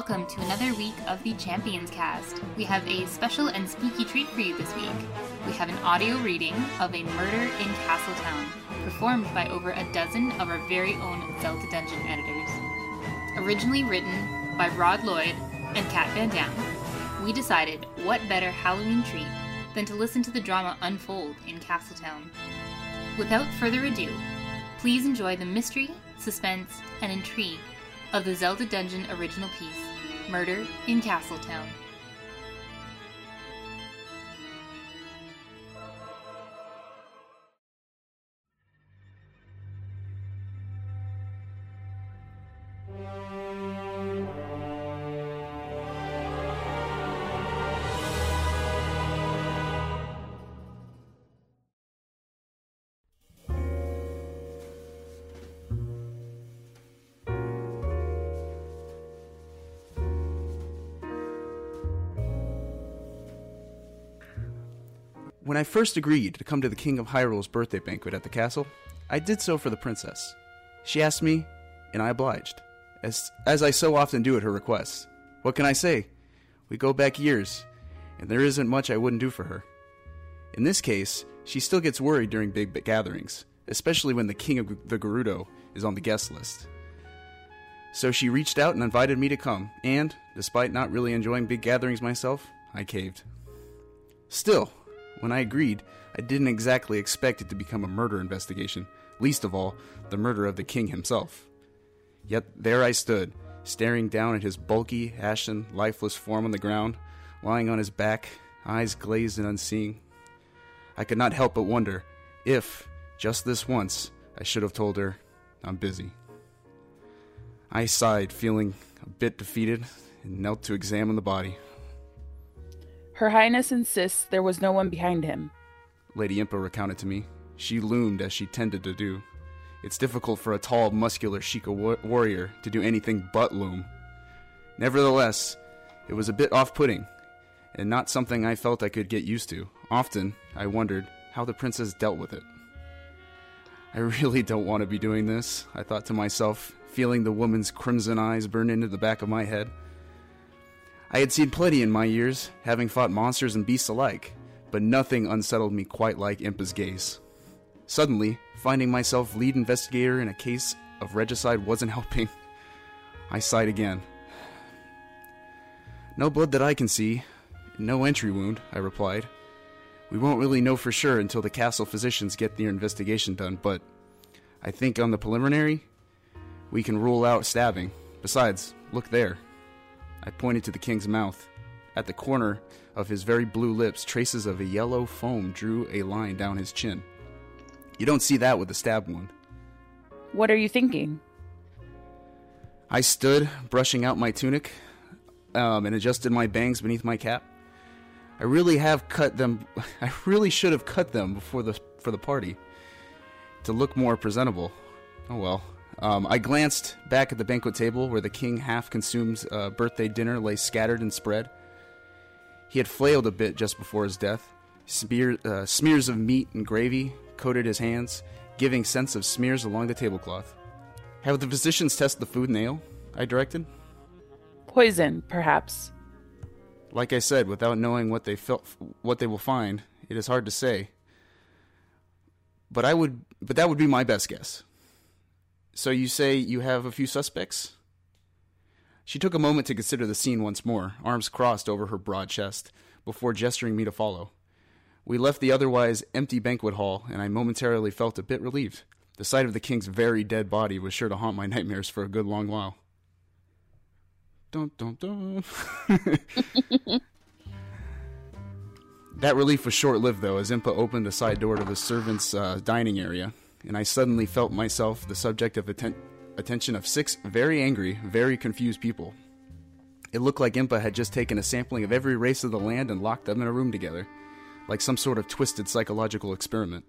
welcome to another week of the Champions Cast. We have a special and spooky treat for you this week. We have an audio reading of A Murder in Castletown, performed by over a dozen of our very own Zelda Dungeon editors. Originally written by Rod Lloyd and Kat Vadam, we decided what better Halloween treat than to listen to the drama unfold in Castletown. Without further ado, please enjoy the mystery, suspense, and intrigue of the Zelda Dungeon original piece, Murder in Castletown. When I first agreed to come to the King of Hyrule's birthday banquet at the castle, I did so for the princess. She asked me, and I obliged, as, as I so often do at her request. What can I say? We go back years, and there isn't much I wouldn't do for her. In this case, she still gets worried during big gatherings, especially when the King of the Gerudo is on the guest list. So she reached out and invited me to come, and, despite not really enjoying big gatherings myself, I caved. Still, when I agreed, I didn't exactly expect it to become a murder investigation, least of all, the murder of the king himself. Yet there I stood, staring down at his bulky, ashen, lifeless form on the ground, lying on his back, eyes glazed and unseeing. I could not help but wonder if, just this once, I should have told her, I'm busy. I sighed, feeling a bit defeated, and knelt to examine the body. Her Highness insists there was no one behind him. Lady Impa recounted to me. She loomed as she tended to do. It's difficult for a tall, muscular Sheikah wa- warrior to do anything but loom. Nevertheless, it was a bit off putting, and not something I felt I could get used to. Often, I wondered how the princess dealt with it. I really don't want to be doing this, I thought to myself, feeling the woman's crimson eyes burn into the back of my head. I had seen plenty in my years, having fought monsters and beasts alike, but nothing unsettled me quite like Impa's gaze. Suddenly, finding myself lead investigator in a case of regicide wasn't helping. I sighed again. No blood that I can see. No entry wound, I replied. We won't really know for sure until the castle physicians get their investigation done, but I think on the preliminary, we can rule out stabbing. Besides, look there. I pointed to the king's mouth. At the corner of his very blue lips, traces of a yellow foam drew a line down his chin. You don't see that with a stab wound. What are you thinking? I stood, brushing out my tunic, um, and adjusted my bangs beneath my cap. I really have cut them. I really should have cut them before the for the party to look more presentable. Oh well. Um, I glanced back at the banquet table where the king half-consumed uh, birthday dinner lay scattered and spread. He had flailed a bit just before his death. Spear, uh, smears of meat and gravy coated his hands, giving sense of smears along the tablecloth. Have the physicians test the food and ale? I directed. Poison, perhaps. Like I said, without knowing what they felt, what they will find, it is hard to say. But I would, but that would be my best guess. So you say you have a few suspects? She took a moment to consider the scene once more, arms crossed over her broad chest, before gesturing me to follow. We left the otherwise empty banquet hall, and I momentarily felt a bit relieved. The sight of the king's very dead body was sure to haunt my nightmares for a good long while. Dun, dun, dun. that relief was short lived, though, as Impa opened the side door to the servants' uh, dining area, and I suddenly felt myself the subject of atten- attention of six very angry, very confused people. It looked like Impa had just taken a sampling of every race of the land and locked them in a room together, like some sort of twisted psychological experiment.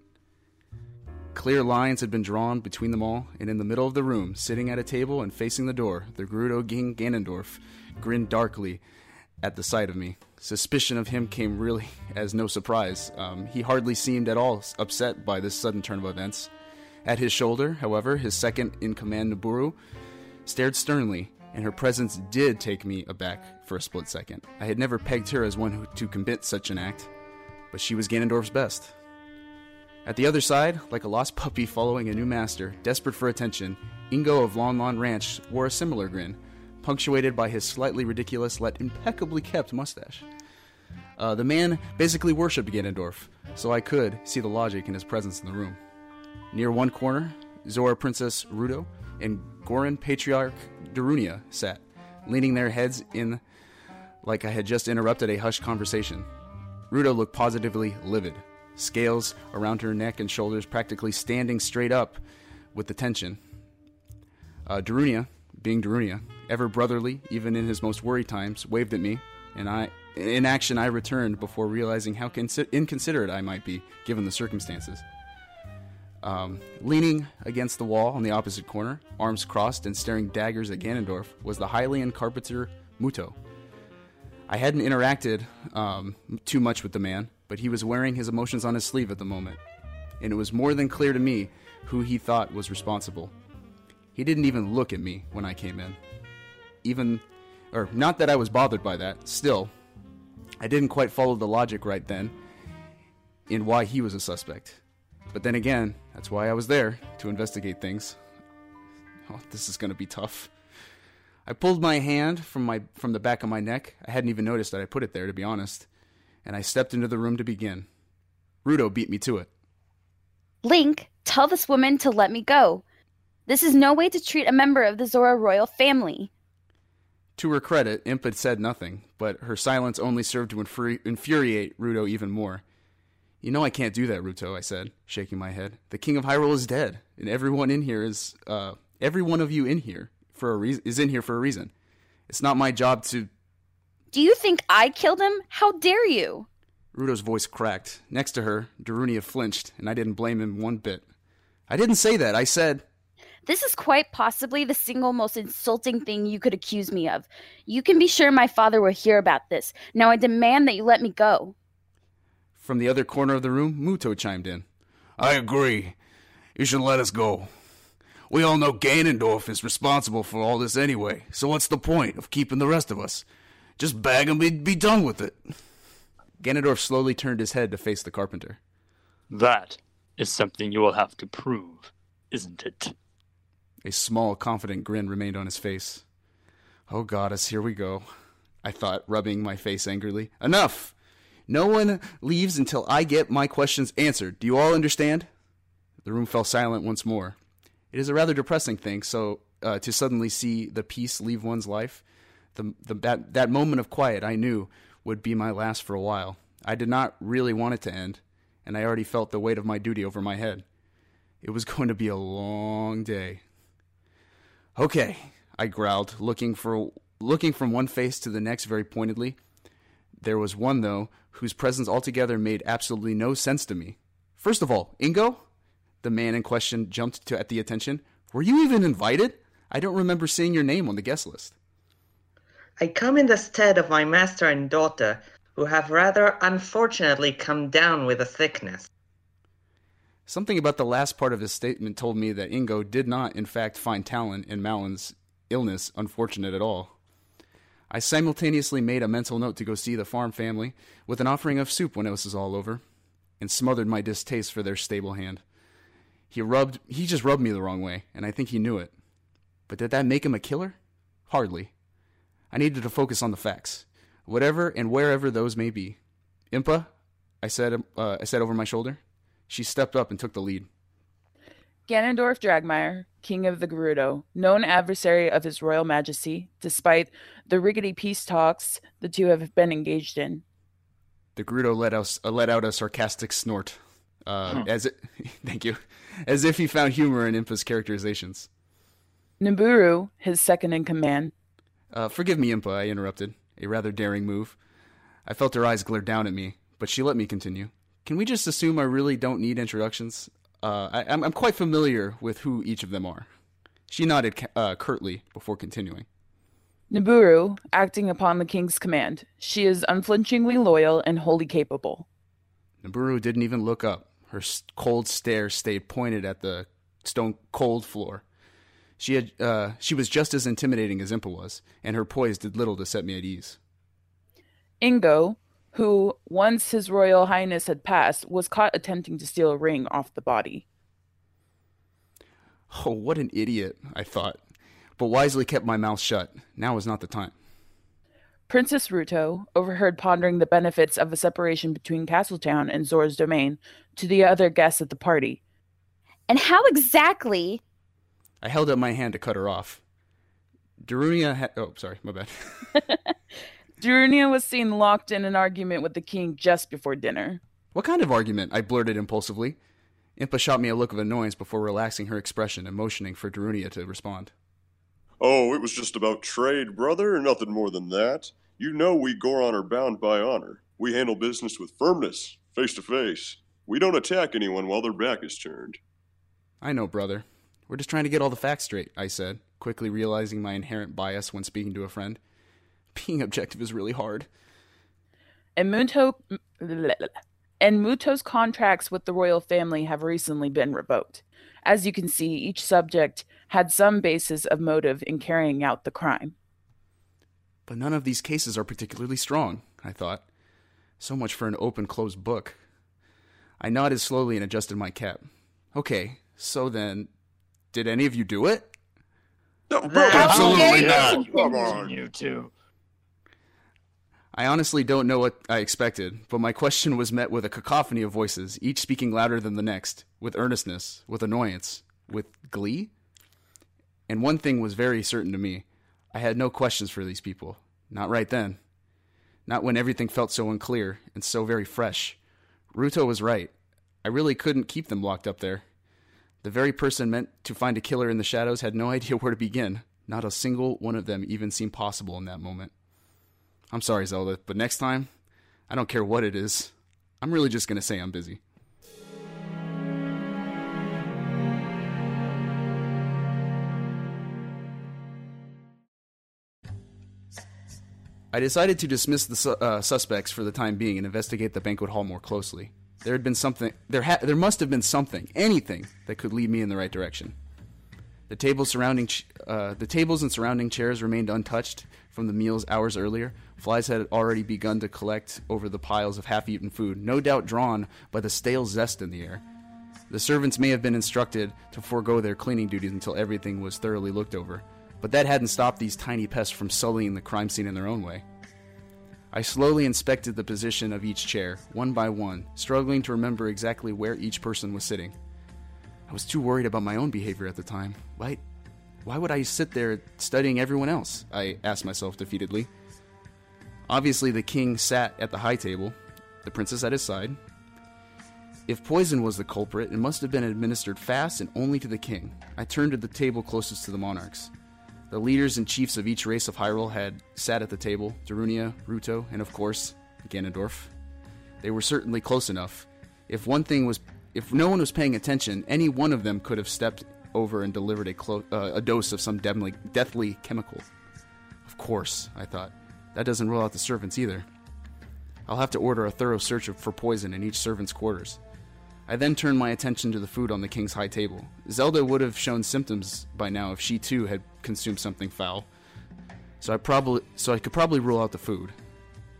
Clear lines had been drawn between them all, and in the middle of the room, sitting at a table and facing the door, the Gerudo King Ganondorf grinned darkly at the sight of me. Suspicion of him came really as no surprise. Um, he hardly seemed at all upset by this sudden turn of events. At his shoulder, however, his second in command, Nabooru, stared sternly, and her presence did take me aback for a split second. I had never pegged her as one who, to commit such an act, but she was Ganondorf's best. At the other side, like a lost puppy following a new master, desperate for attention, Ingo of Lon Lon Ranch wore a similar grin, punctuated by his slightly ridiculous yet impeccably kept mustache. Uh, the man basically worshipped Ganondorf, so I could see the logic in his presence in the room. Near one corner, Zora Princess Ruto and Goron Patriarch Darunia sat, leaning their heads in like I had just interrupted a hushed conversation. Ruto looked positively livid, scales around her neck and shoulders practically standing straight up with the tension. Uh, Darunia, being Darunia, ever brotherly, even in his most worried times, waved at me, and I, in action, I returned before realizing how consi- inconsiderate I might be given the circumstances. Um, leaning against the wall on the opposite corner, arms crossed and staring daggers at Ganondorf, was the Hylian carpenter Mutoh. I hadn't interacted um, too much with the man, but he was wearing his emotions on his sleeve at the moment, and it was more than clear to me who he thought was responsible. He didn't even look at me when I came in. Even, or not that I was bothered by that, still, I didn't quite follow the logic right then in why he was a suspect. But then again, that's why I was there to investigate things. Oh, this is going to be tough. I pulled my hand from my from the back of my neck. I hadn't even noticed that I put it there to be honest, and I stepped into the room to begin. Ruto beat me to it. Link, tell this woman to let me go. This is no way to treat a member of the Zora royal family. To her credit, Imp had said nothing, but her silence only served to infuri- infuriate Ruto even more. You know I can't do that, Ruto, I said, shaking my head. The King of Hyrule is dead, and everyone in here is, uh, every one of you in here for a reason is in here for a reason. It's not my job to. Do you think I killed him? How dare you? Ruto's voice cracked. Next to her, Darunia flinched, and I didn't blame him one bit. I didn't say that. I said. This is quite possibly the single most insulting thing you could accuse me of. You can be sure my father will hear about this. Now I demand that you let me go. From the other corner of the room, Mutoh chimed in. I agree. You should let us go. We all know Ganondorf is responsible for all this anyway, so what's the point of keeping the rest of us? Just bag him and be done with it. Ganondorf slowly turned his head to face the carpenter. That is something you will have to prove, isn't it? A small, confident grin remained on his face. Oh, goddess, here we go. I thought, rubbing my face angrily. Enough! No one leaves until I get my questions answered. Do you all understand? The room fell silent once more. It is a rather depressing thing, so uh, to suddenly see the peace leave one's life, the, the that that moment of quiet I knew would be my last for a while. I did not really want it to end, and I already felt the weight of my duty over my head. It was going to be a long day. Okay, I growled, looking for looking from one face to the next very pointedly. There was one though whose presence altogether made absolutely no sense to me. First of all, Ingo, the man in question jumped to at the attention. Were you even invited? I don't remember seeing your name on the guest list. I come in the stead of my master and daughter, who have rather unfortunately come down with a sickness. Something about the last part of his statement told me that Ingo did not, in fact, find Talon in Malon's illness unfortunate at all. I simultaneously made a mental note to go see the farm family with an offering of soup when it was all over, and smothered my distaste for their stable hand. He rubbed he just rubbed me the wrong way, and I think he knew it. But did that make him a killer? Hardly. I needed to focus on the facts, whatever and wherever those may be. Impa, I said uh, I said over my shoulder. She stepped up and took the lead. Ganondorf Dragmire, King of the Gerudo, known adversary of His Royal Majesty, despite the rickety peace talks the two have been engaged in. The Gerudo let us uh, let out a sarcastic snort, uh, as it, thank you, as if he found humor in Impa's characterizations. Nabooru, his second in command. Uh, forgive me, Impa, I interrupted, a rather daring move. I felt her eyes glare down at me, but she let me continue. Can we just assume I really don't need introductions? Uh, I, am I'm quite familiar with who each of them are. She nodded uh, curtly before continuing. Nabooru, acting upon the king's command. She is unflinchingly loyal and wholly capable. Nabooru didn't even look up. Her cold stare stayed pointed at the stone cold floor. She had uh, she was just as intimidating as Impa was, and her poise did little to set me at ease. Ingo, who, once His Royal Highness had passed, was caught attempting to steal a ring off the body. Oh, what an idiot, I thought, but wisely kept my mouth shut. Now was not the time. Princess Ruto, overheard pondering the benefits of a separation between Castletown and Zor's domain to the other guests at the party. And how exactly? I held up my hand to cut her off. Darunia had. Oh, sorry, my bad. Darunia was seen locked in an argument with the king just before dinner. what kind of argument? I blurted impulsively. Impa shot me a look of annoyance before relaxing her expression and motioning for Darunia to respond. Oh, it was just about trade, brother, nothing more than that. You know we Goron are bound by honor. We handle business with firmness, face to face. We don't attack anyone while their back is turned. I know, brother. We're just trying to get all the facts straight, I said, quickly realizing my inherent bias when speaking to a friend. Being objective is really hard. And Mutoh and Mutoh's contracts with the royal family have recently been revoked. As you can see, each subject had some basis of motive in carrying out the crime. But none of these cases are particularly strong, I thought. So much for an open closed book. I nodded slowly and adjusted my cap. Okay, so then, did any of you do it? No, Absolutely not. Come on. Continue to. I honestly don't know what I expected, but my question was met with a cacophony of voices, each speaking louder than the next, with earnestness, with annoyance, with glee. And one thing was very certain to me I had no questions for these people. Not right then. Not when everything felt so unclear and so very fresh. Ruto was right. I really couldn't keep them locked up there. The very person meant to find a killer in the shadows had no idea where to begin. Not a single one of them even seemed possible in that moment. I'm sorry, Zelda, but next time, I don't care what it is. I'm really just gonna say I'm busy. I decided to dismiss the su- uh, suspects for the time being and investigate the banquet hall more closely. There had been something. There ha- There must have been something, anything, that could lead me in the right direction. The tables surrounding, ch- uh, the tables and surrounding chairs remained untouched from the meals hours earlier. Flies had already begun to collect over the piles of half-eaten food, no doubt drawn by the stale zest in the air. The servants may have been instructed to forego their cleaning duties until everything was thoroughly looked over, but that hadn't stopped these tiny pests from sullying the crime scene in their own way. I slowly inspected the position of each chair, one by one, struggling to remember exactly where each person was sitting. I was too worried about my own behavior at the time. Why, why would I sit there studying everyone else? I asked myself defeatedly. Obviously, the king sat at the high table, the princess at his side. If poison was the culprit, it must have been administered fast and only to the king. I turned to the table closest to the monarchs. The leaders and chiefs of each race of Hyrule had sat at the table Darunia, Ruto, and of course, Ganondorf. They were certainly close enough. If one thing was, if no one was paying attention, any one of them could have stepped over and delivered a, clo- uh, a dose of some deadly, deathly chemical. Of course, I thought. That doesn't rule out the servants either. I'll have to order a thorough search for poison in each servant's quarters. I then turned my attention to the food on the king's high table. Zelda would have shown symptoms by now if she too had consumed something foul. So I probably so I could probably rule out the food.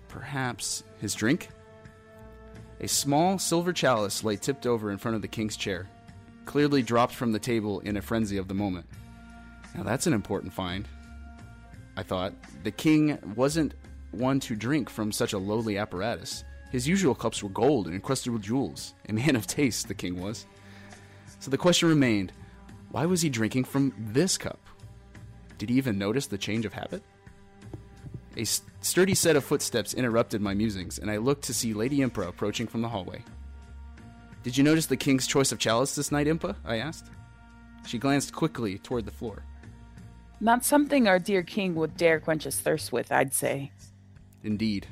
Perhaps his drink? A small silver chalice lay tipped over in front of the king's chair, clearly dropped from the table in a frenzy of the moment. Now that's an important find. I thought. The king wasn't one to drink from such a lowly apparatus. His usual cups were gold and encrusted with jewels. A man of taste, the king was. So the question remained why was he drinking from this cup? Did he even notice the change of habit? A sturdy set of footsteps interrupted my musings, and I looked to see Lady Impa approaching from the hallway. Did you notice the king's choice of chalice this night, Impa? I asked. She glanced quickly toward the floor. Not something our dear king would dare quench his thirst with, I'd say. Indeed.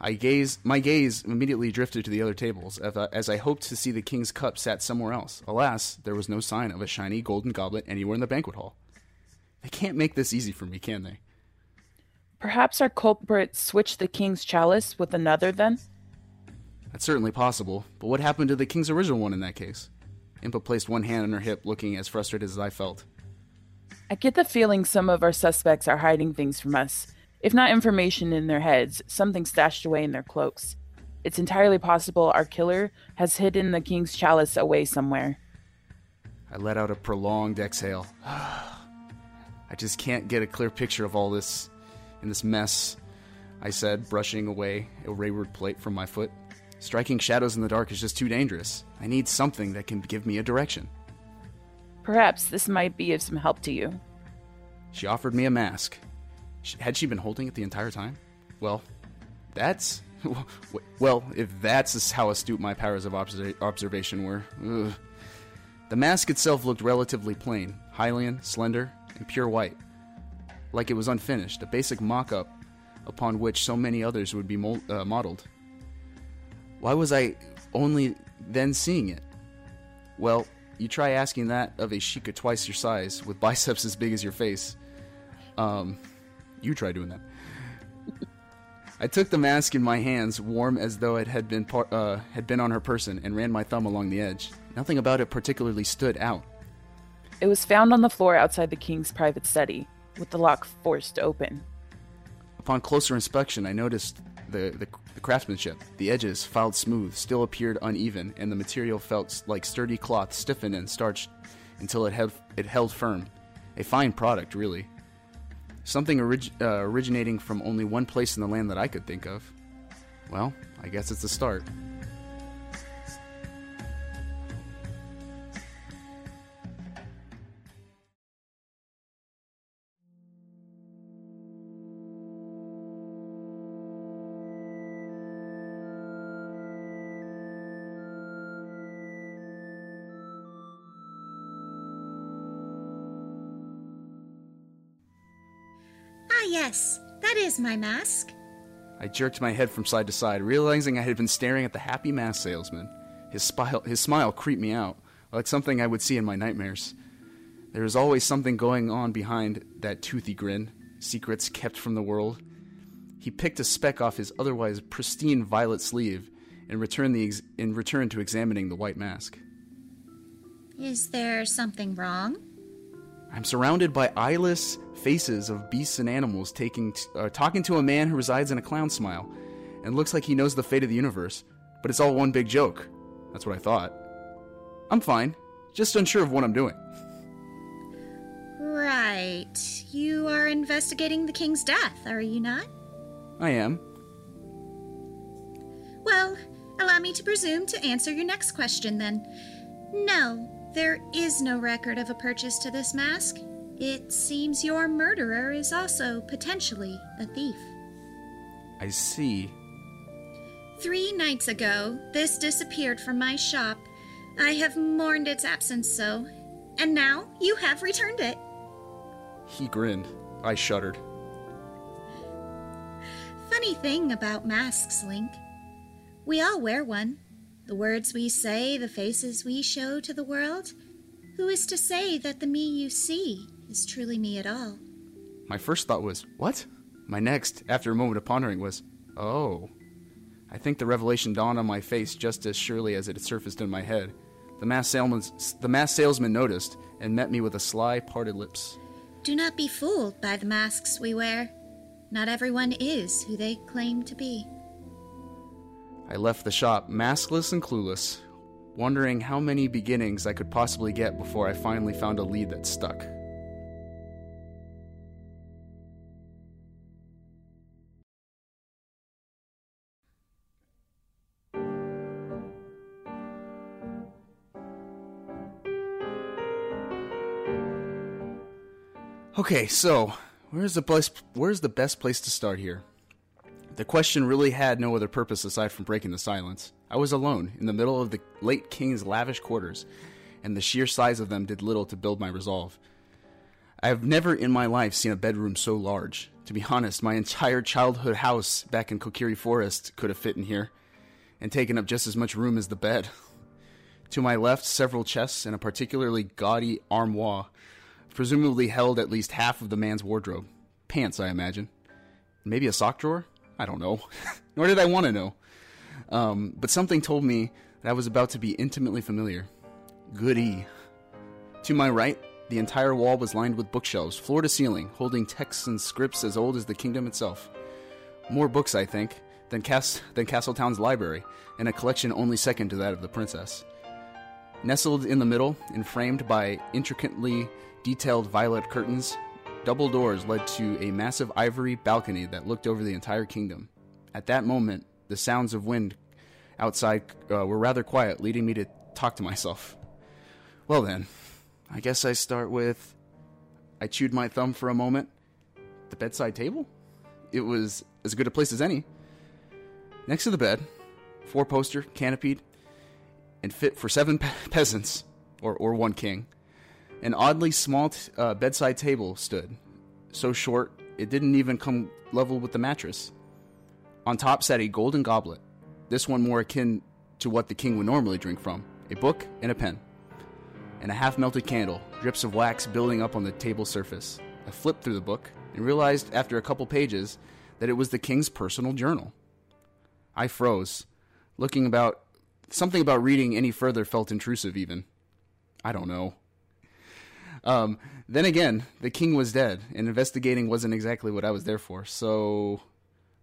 I gaze, my gaze immediately drifted to the other tables, as I, as I hoped to see the king's cup sat somewhere else. Alas, there was no sign of a shiny golden goblet anywhere in the banquet hall. They can't make this easy for me, can they? Perhaps our culprit switched the king's chalice with another then? That's certainly possible, but what happened to the king's original one in that case? Impa placed one hand on her hip, looking as frustrated as I felt. I get the feeling some of our suspects are hiding things from us. If not information in their heads, something stashed away in their cloaks. It's entirely possible our killer has hidden the king's chalice away somewhere. I let out a prolonged exhale. I just can't get a clear picture of all this in this mess, I said, brushing away a wayward plate from my foot. Striking shadows in the dark is just too dangerous. I need something that can give me a direction. Perhaps this might be of some help to you. She offered me a mask. Had she been holding it the entire time? Well, that's. Well, if that's how astute my powers of observa- observation were. Ugh. The mask itself looked relatively plain Hylian, slender, and pure white. Like it was unfinished, a basic mock up upon which so many others would be mol- uh, modeled. Why was I only then seeing it? Well, you try asking that of a Sheikah twice your size with biceps as big as your face. Um, you try doing that. I took the mask in my hands, warm as though it had been par- uh, had been on her person, and ran my thumb along the edge. Nothing about it particularly stood out. It was found on the floor outside the king's private study, with the lock forced open. Upon closer inspection, I noticed the, the, the craftsmanship. The edges, filed smooth, still appeared uneven, and the material felt like sturdy cloth stiffened and starched until it held, it held firm. A fine product, really. Something orig- uh, originating from only one place in the land that I could think of. Well, I guess it's a start. Yes, that is my mask. I jerked my head from side to side, realizing I had been staring at the happy mask salesman. His, smile, his smile creeped me out, like something I would see in my nightmares. There is always something going on behind that toothy grin, secrets kept from the world. He picked a speck off his otherwise pristine violet sleeve and returned, the ex- and returned to examining the white mask. Is there something wrong? I'm surrounded by eyeless faces of beasts and animals taking t- uh, talking to a man who resides in a clown smile and looks like he knows the fate of the universe, but it's all one big joke. That's what I thought. I'm fine, just unsure of what I'm doing. Right. You are investigating the king's death, are you not? I am. Well, allow me to presume to answer your next question then. No, there is no record of a purchase to this mask. It seems your murderer is also potentially a thief. I see. Three nights ago, this disappeared from my shop. I have mourned its absence so, and now you have returned it. He grinned. I shuddered. Funny thing about masks, Link. We all wear one. The words we say, the faces we show to the world. Who is to say that the me you see is truly me at all? My first thought was, what? My next, after a moment of pondering, was, oh. I think the revelation dawned on my face just as surely as it had surfaced in my head. The masked salesman, the masked salesman noticed and met me with a sly, parted lips. Do not be fooled by the masks we wear. Not everyone is who they claim to be. I left the shop, maskless and clueless, wondering how many beginnings I could possibly get before I finally found a lead that stuck. Okay, so where's the where's the best place to start here? The question really had no other purpose aside from breaking the silence. I was alone, in the middle of the late king's lavish quarters, and the sheer size of them did little to build my resolve. I have never in my life seen a bedroom so large. To be honest, my entire childhood house back in Kokiri Forest could have fit in here, and taken up just as much room as the bed. To my left, several chests and a particularly gaudy armoire, presumably held at least half of the man's wardrobe. Pants, I imagine. Maybe a sock drawer? I don't know. Nor did I want to know. Um, but something told me that I was about to be intimately familiar. Goody. To my right, the entire wall was lined with bookshelves, floor to ceiling, holding texts and scripts as old as the kingdom itself. More books, I think, than, Cas- than Castletown's library, and a collection only second to that of the princess. Nestled in the middle and framed by intricately detailed violet curtains, double doors led to a massive ivory balcony that looked over the entire kingdom. At that moment, the sounds of wind outside uh, were rather quiet, leading me to talk to myself. Well, then, I guess I start with. I chewed my thumb for a moment. The bedside table? It was as good a place as any. Next to the bed, four poster, canopied, and fit for seven pe- peasants, or, or one king. An oddly small t- uh, bedside table stood, so short it didn't even come level with the mattress. On top sat a golden goblet, this one more akin to what the king would normally drink from a book and a pen, and a half melted candle, drips of wax building up on the table surface. I flipped through the book and realized after a couple pages that it was the king's personal journal. I froze, looking about something about reading any further felt intrusive even. I don't know. Um, then again, the king was dead, and investigating wasn't exactly what I was there for. So,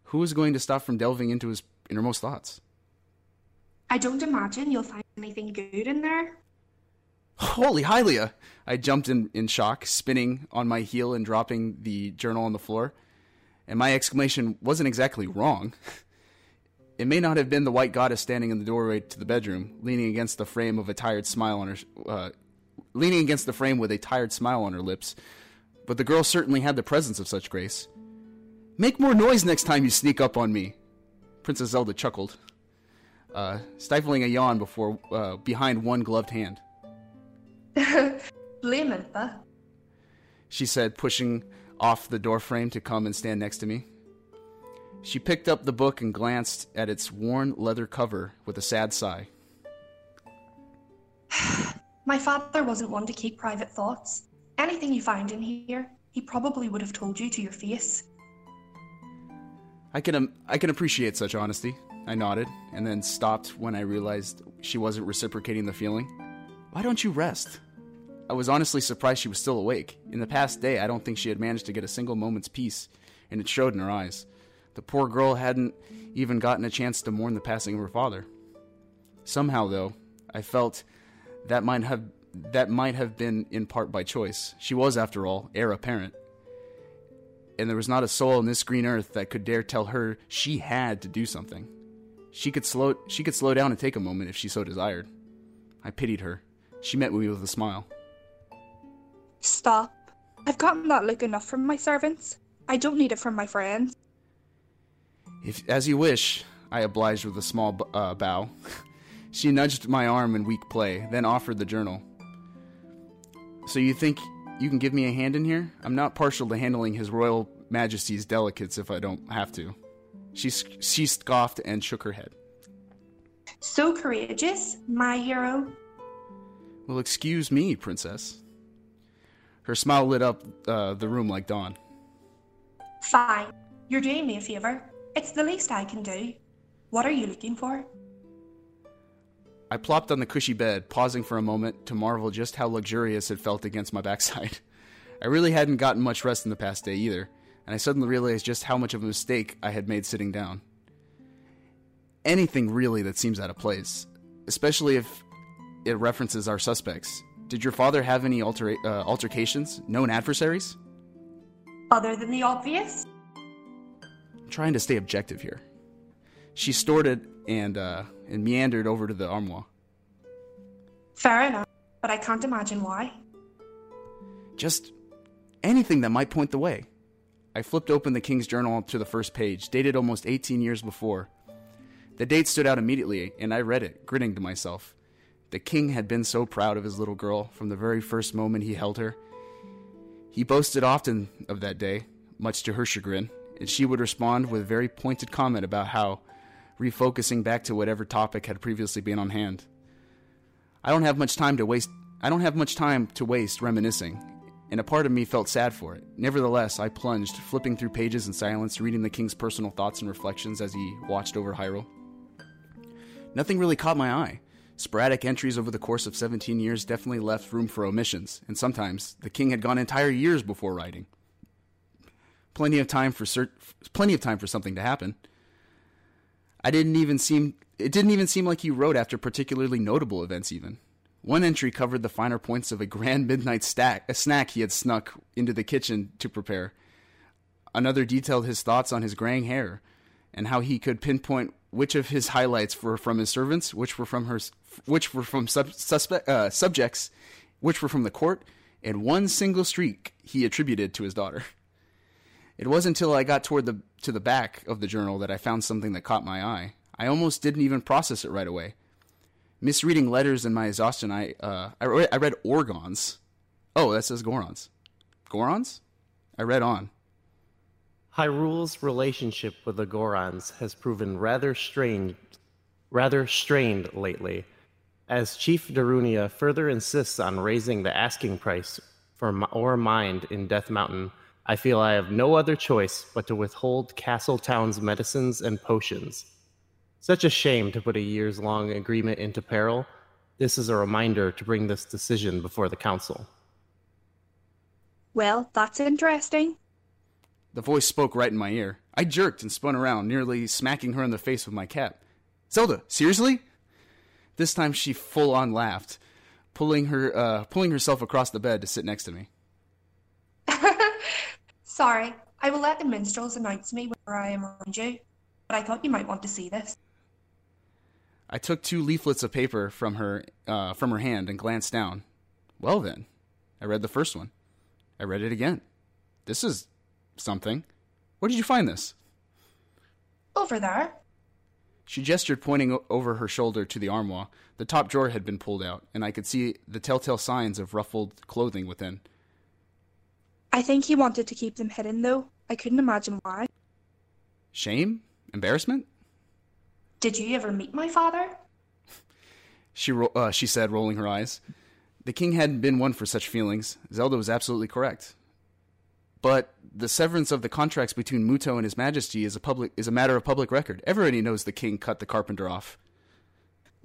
who was going to stop from delving into his innermost thoughts? I don't imagine you'll find anything good in there. Holy Hylia! I jumped in, in shock, spinning on my heel and dropping the journal on the floor. And my exclamation wasn't exactly wrong. It may not have been the white goddess standing in the doorway to the bedroom, leaning against the frame of a tired smile on her, uh, leaning against the frame with a tired smile on her lips, but the girl certainly had the presence of such grace. Make more noise next time you sneak up on me. Princess Zelda chuckled, uh, stifling a yawn before uh, behind one gloved hand. Blame Impa. She said, pushing off the doorframe to come and stand next to me. She picked up the book and glanced at its worn leather cover with a sad sigh. My father wasn't one to keep private thoughts. Anything you find in here, he probably would have told you to your face. I can um, I can appreciate such honesty. I nodded and then stopped when I realized she wasn't reciprocating the feeling. Why don't you rest? I was honestly surprised she was still awake. In the past day, I don't think she had managed to get a single moment's peace, and it showed in her eyes. The poor girl hadn't even gotten a chance to mourn the passing of her father. Somehow, though, I felt that might have that might have been in part by choice. She was, after all, heir apparent. And there was not a soul on this green earth that could dare tell her she had to do something. She could slow she could slow down and take a moment if she so desired. I pitied her. She met me with a smile. Stop. I've gotten that look enough from my servants. I don't need it from my friends. If, as you wish, I obliged with a small b- uh, bow. she nudged my arm in weak play, then offered the journal. So you think you can give me a hand in here? I'm not partial to handling His Royal Majesty's delicates if I don't have to. She, she scoffed and shook her head. So courageous, my hero. Well, excuse me, Princess. Her smile lit up uh, the room like dawn. Fine. You're doing me a favor. It's the least I can do. What are you looking for? I plopped on the cushy bed, pausing for a moment to marvel just how luxurious it felt against my backside. I really hadn't gotten much rest in the past day either, and I suddenly realized just how much of a mistake I had made sitting down. Anything really that seems out of place, especially if it references our suspects. Did your father have any alter- uh, altercations? Known adversaries? Other than the obvious? I'm trying to stay objective here. She snorted and uh, and meandered over to the armoire. Fair enough, but I can't imagine why. Just anything that might point the way. I flipped open the King's Journal to the first page, dated almost 18 years before. The date stood out immediately, and I read it, grinning to myself. The king had been so proud of his little girl from the very first moment he held her. He boasted often of that day, much to her chagrin, and she would respond with a very pointed comment about how refocusing back to whatever topic had previously been on hand. I don't have much time to waste I don't have much time to waste reminiscing, and a part of me felt sad for it. Nevertheless, I plunged, flipping through pages in silence, reading the king's personal thoughts and reflections as he watched over Hyrule. Nothing really caught my eye. Sporadic entries over the course of 17 years definitely left room for omissions, and sometimes the king had gone entire years before writing. Plenty of time for cert- plenty of time for something to happen. I didn't even seem it didn't even seem like he wrote after particularly notable events even. One entry covered the finer points of a grand midnight stack, a snack he had snuck into the kitchen to prepare. Another detailed his thoughts on his graying hair and how he could pinpoint which of his highlights were from his servants, which were from her, which were from sub, suspect, uh, subjects, which were from the court, and one single streak he attributed to his daughter. It wasn't until I got toward the to the back of the journal that I found something that caught my eye. I almost didn't even process it right away. Misreading letters in my exhaustion, I uh, I, read, I read Orgons. Oh, that says Gorons. Gorons? I read on. Hyrule's relationship with the Gorons has proven rather strained, rather strained lately, as Chief Darunia further insists on raising the asking price for our mind in Death Mountain. I feel I have no other choice but to withhold Castletown's medicines and potions. Such a shame to put a years long agreement into peril. This is a reminder to bring this decision before the council. Well, that's interesting. The voice spoke right in my ear. I jerked and spun around, nearly smacking her in the face with my cap. Zelda, seriously? This time she full on laughed, pulling her uh, pulling herself across the bed to sit next to me. Sorry, I will let the minstrels announce me where I am around you, but I thought you might want to see this. I took two leaflets of paper from her uh, from her hand and glanced down. Well then, I read the first one. I read it again. This is something. Where did you find this? Over there. She gestured, pointing o- over her shoulder to the armoire. The top drawer had been pulled out, and I could see the telltale signs of ruffled clothing within. I think he wanted to keep them hidden, though. I couldn't imagine why. Shame? Embarrassment? Did you ever meet my father? She, ro- uh, she said, rolling her eyes. The king hadn't been one for such feelings. Zelda was absolutely correct. But the severance of the contracts between Mutoh and His Majesty is a public is a matter of public record. Everybody knows the king cut the carpenter off.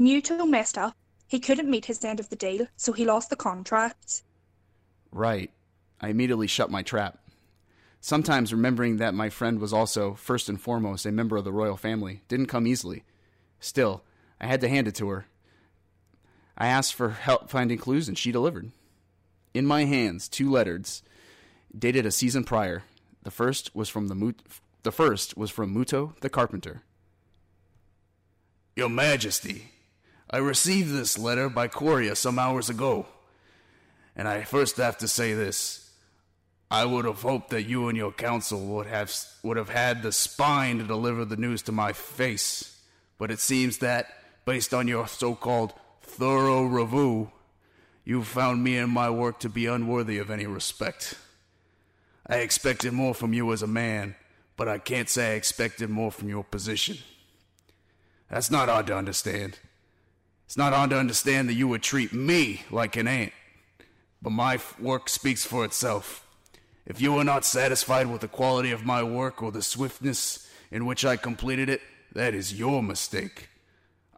Mutoh messed up. He couldn't meet his end of the deal, so he lost the contracts. Right. I immediately shut my trap. Sometimes remembering that my friend was also, first and foremost, a member of the royal family didn't come easily. Still, I had to hand it to her. I asked for help finding clues, and she delivered. In my hands, two letters, dated a season prior. The first was from the Mut- the first was from Mutoh the carpenter. Your Majesty, I received this letter by courier some hours ago. And I first have to say this. I would have hoped that you and your council would have would have had the spine to deliver the news to my face. But it seems that, based on your so-called thorough review, you found me and my work to be unworthy of any respect. I expected more from you as a man, but I can't say I expected more from your position. That's not hard to understand. It's not hard to understand that you would treat me like an ant. But my work speaks for itself. If you are not satisfied with the quality of my work or the swiftness in which I completed it, that is your mistake.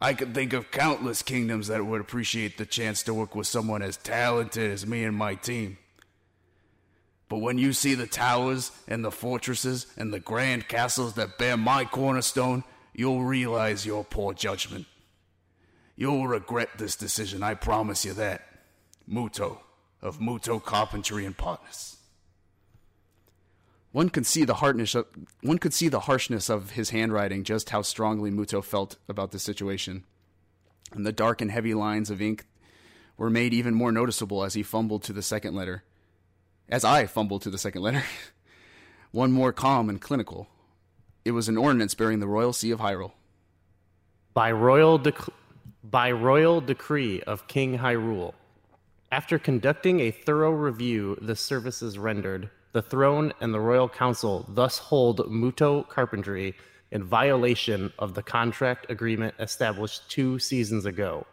I could think of countless kingdoms that would appreciate the chance to work with someone as talented as me and my team. But when you see the towers and the fortresses and the grand castles that bear my cornerstone, you'll realize your poor judgment. You'll regret this decision, I promise you that. Mutoh, of Mutoh Carpentry and Partners. One could see the harshness of, one could see the harshness of his handwriting, just how strongly Mutoh felt about the situation. And the dark and heavy lines of ink were made even more noticeable as he fumbled to the second letter. As I fumbled to the second letter. One more calm and clinical. It was an ordinance bearing the royal seal of Hyrule. By royal, dec- by royal decree of King Hyrule, after conducting a thorough review the services rendered, the throne and the royal council thus hold Mutoh Carpentry in violation of the contract agreement established two seasons ago.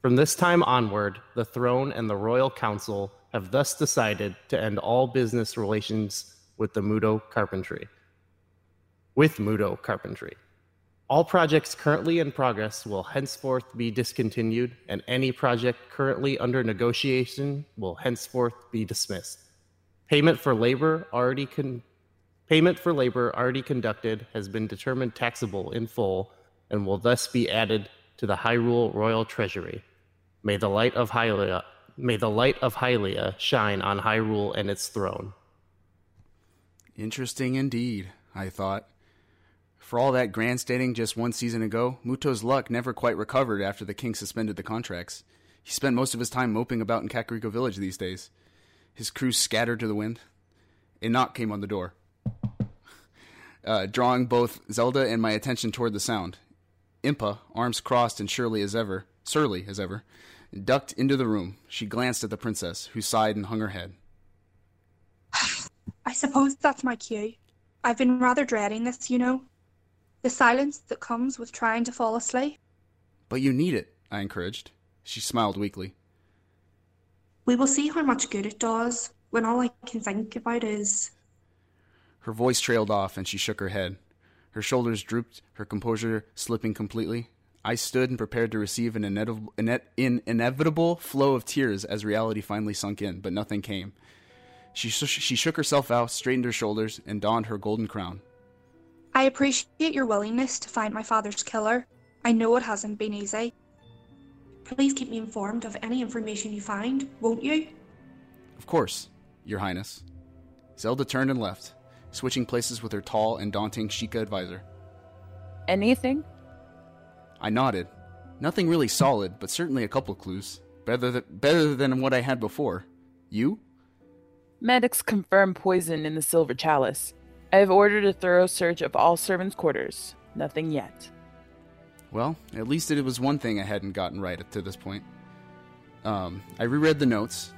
From this time onward, the throne and the royal council have thus decided to end all business relations with the Mutoh Carpentry. With Mutoh Carpentry. All projects currently in progress will henceforth be discontinued, and any project currently under negotiation will henceforth be dismissed. Payment for labor already con- payment for labor already conducted has been determined taxable in full and will thus be added to the Hyrule Royal Treasury. May the light of Hylia may the light of Hylia shine on Hyrule and its throne. Interesting indeed, I thought. For all that grandstanding just one season ago, Mutoh's luck never quite recovered after the king suspended the contracts. He spent most of his time moping about in Kakariko Village these days. His crew scattered to the wind. A knock came on the door, uh, drawing both Zelda and my attention toward the sound. Impa, arms crossed and surely as ever, surly as ever, ducked into the room. She glanced at the princess, who sighed and hung her head. I suppose that's my cue. I've been rather dreading this, you know. The silence that comes with trying to fall asleep. But you need it, I encouraged. She smiled weakly. We will see how much good it does when all I can think about is. Her voice trailed off and she shook her head. Her shoulders drooped, her composure slipping completely. I stood and prepared to receive an inevitable, in inevitable flow of tears as reality finally sunk in, but nothing came. She, sh- she shook herself out, straightened her shoulders, and donned her golden crown. I appreciate your willingness to find my father's killer. I know it hasn't been easy. Please keep me informed of any information you find, won't you? Of course, Your Highness. Zelda turned and left, switching places with her tall and daunting Sheikah advisor. Anything? I nodded. Nothing really solid, but certainly a couple clues. Better, th- better than what I had before. You? Medics confirm poison in the silver chalice. I have ordered a thorough search of all servants' quarters. Nothing yet. Well, at least it was one thing I hadn't gotten right to this point. Um, I reread the notes,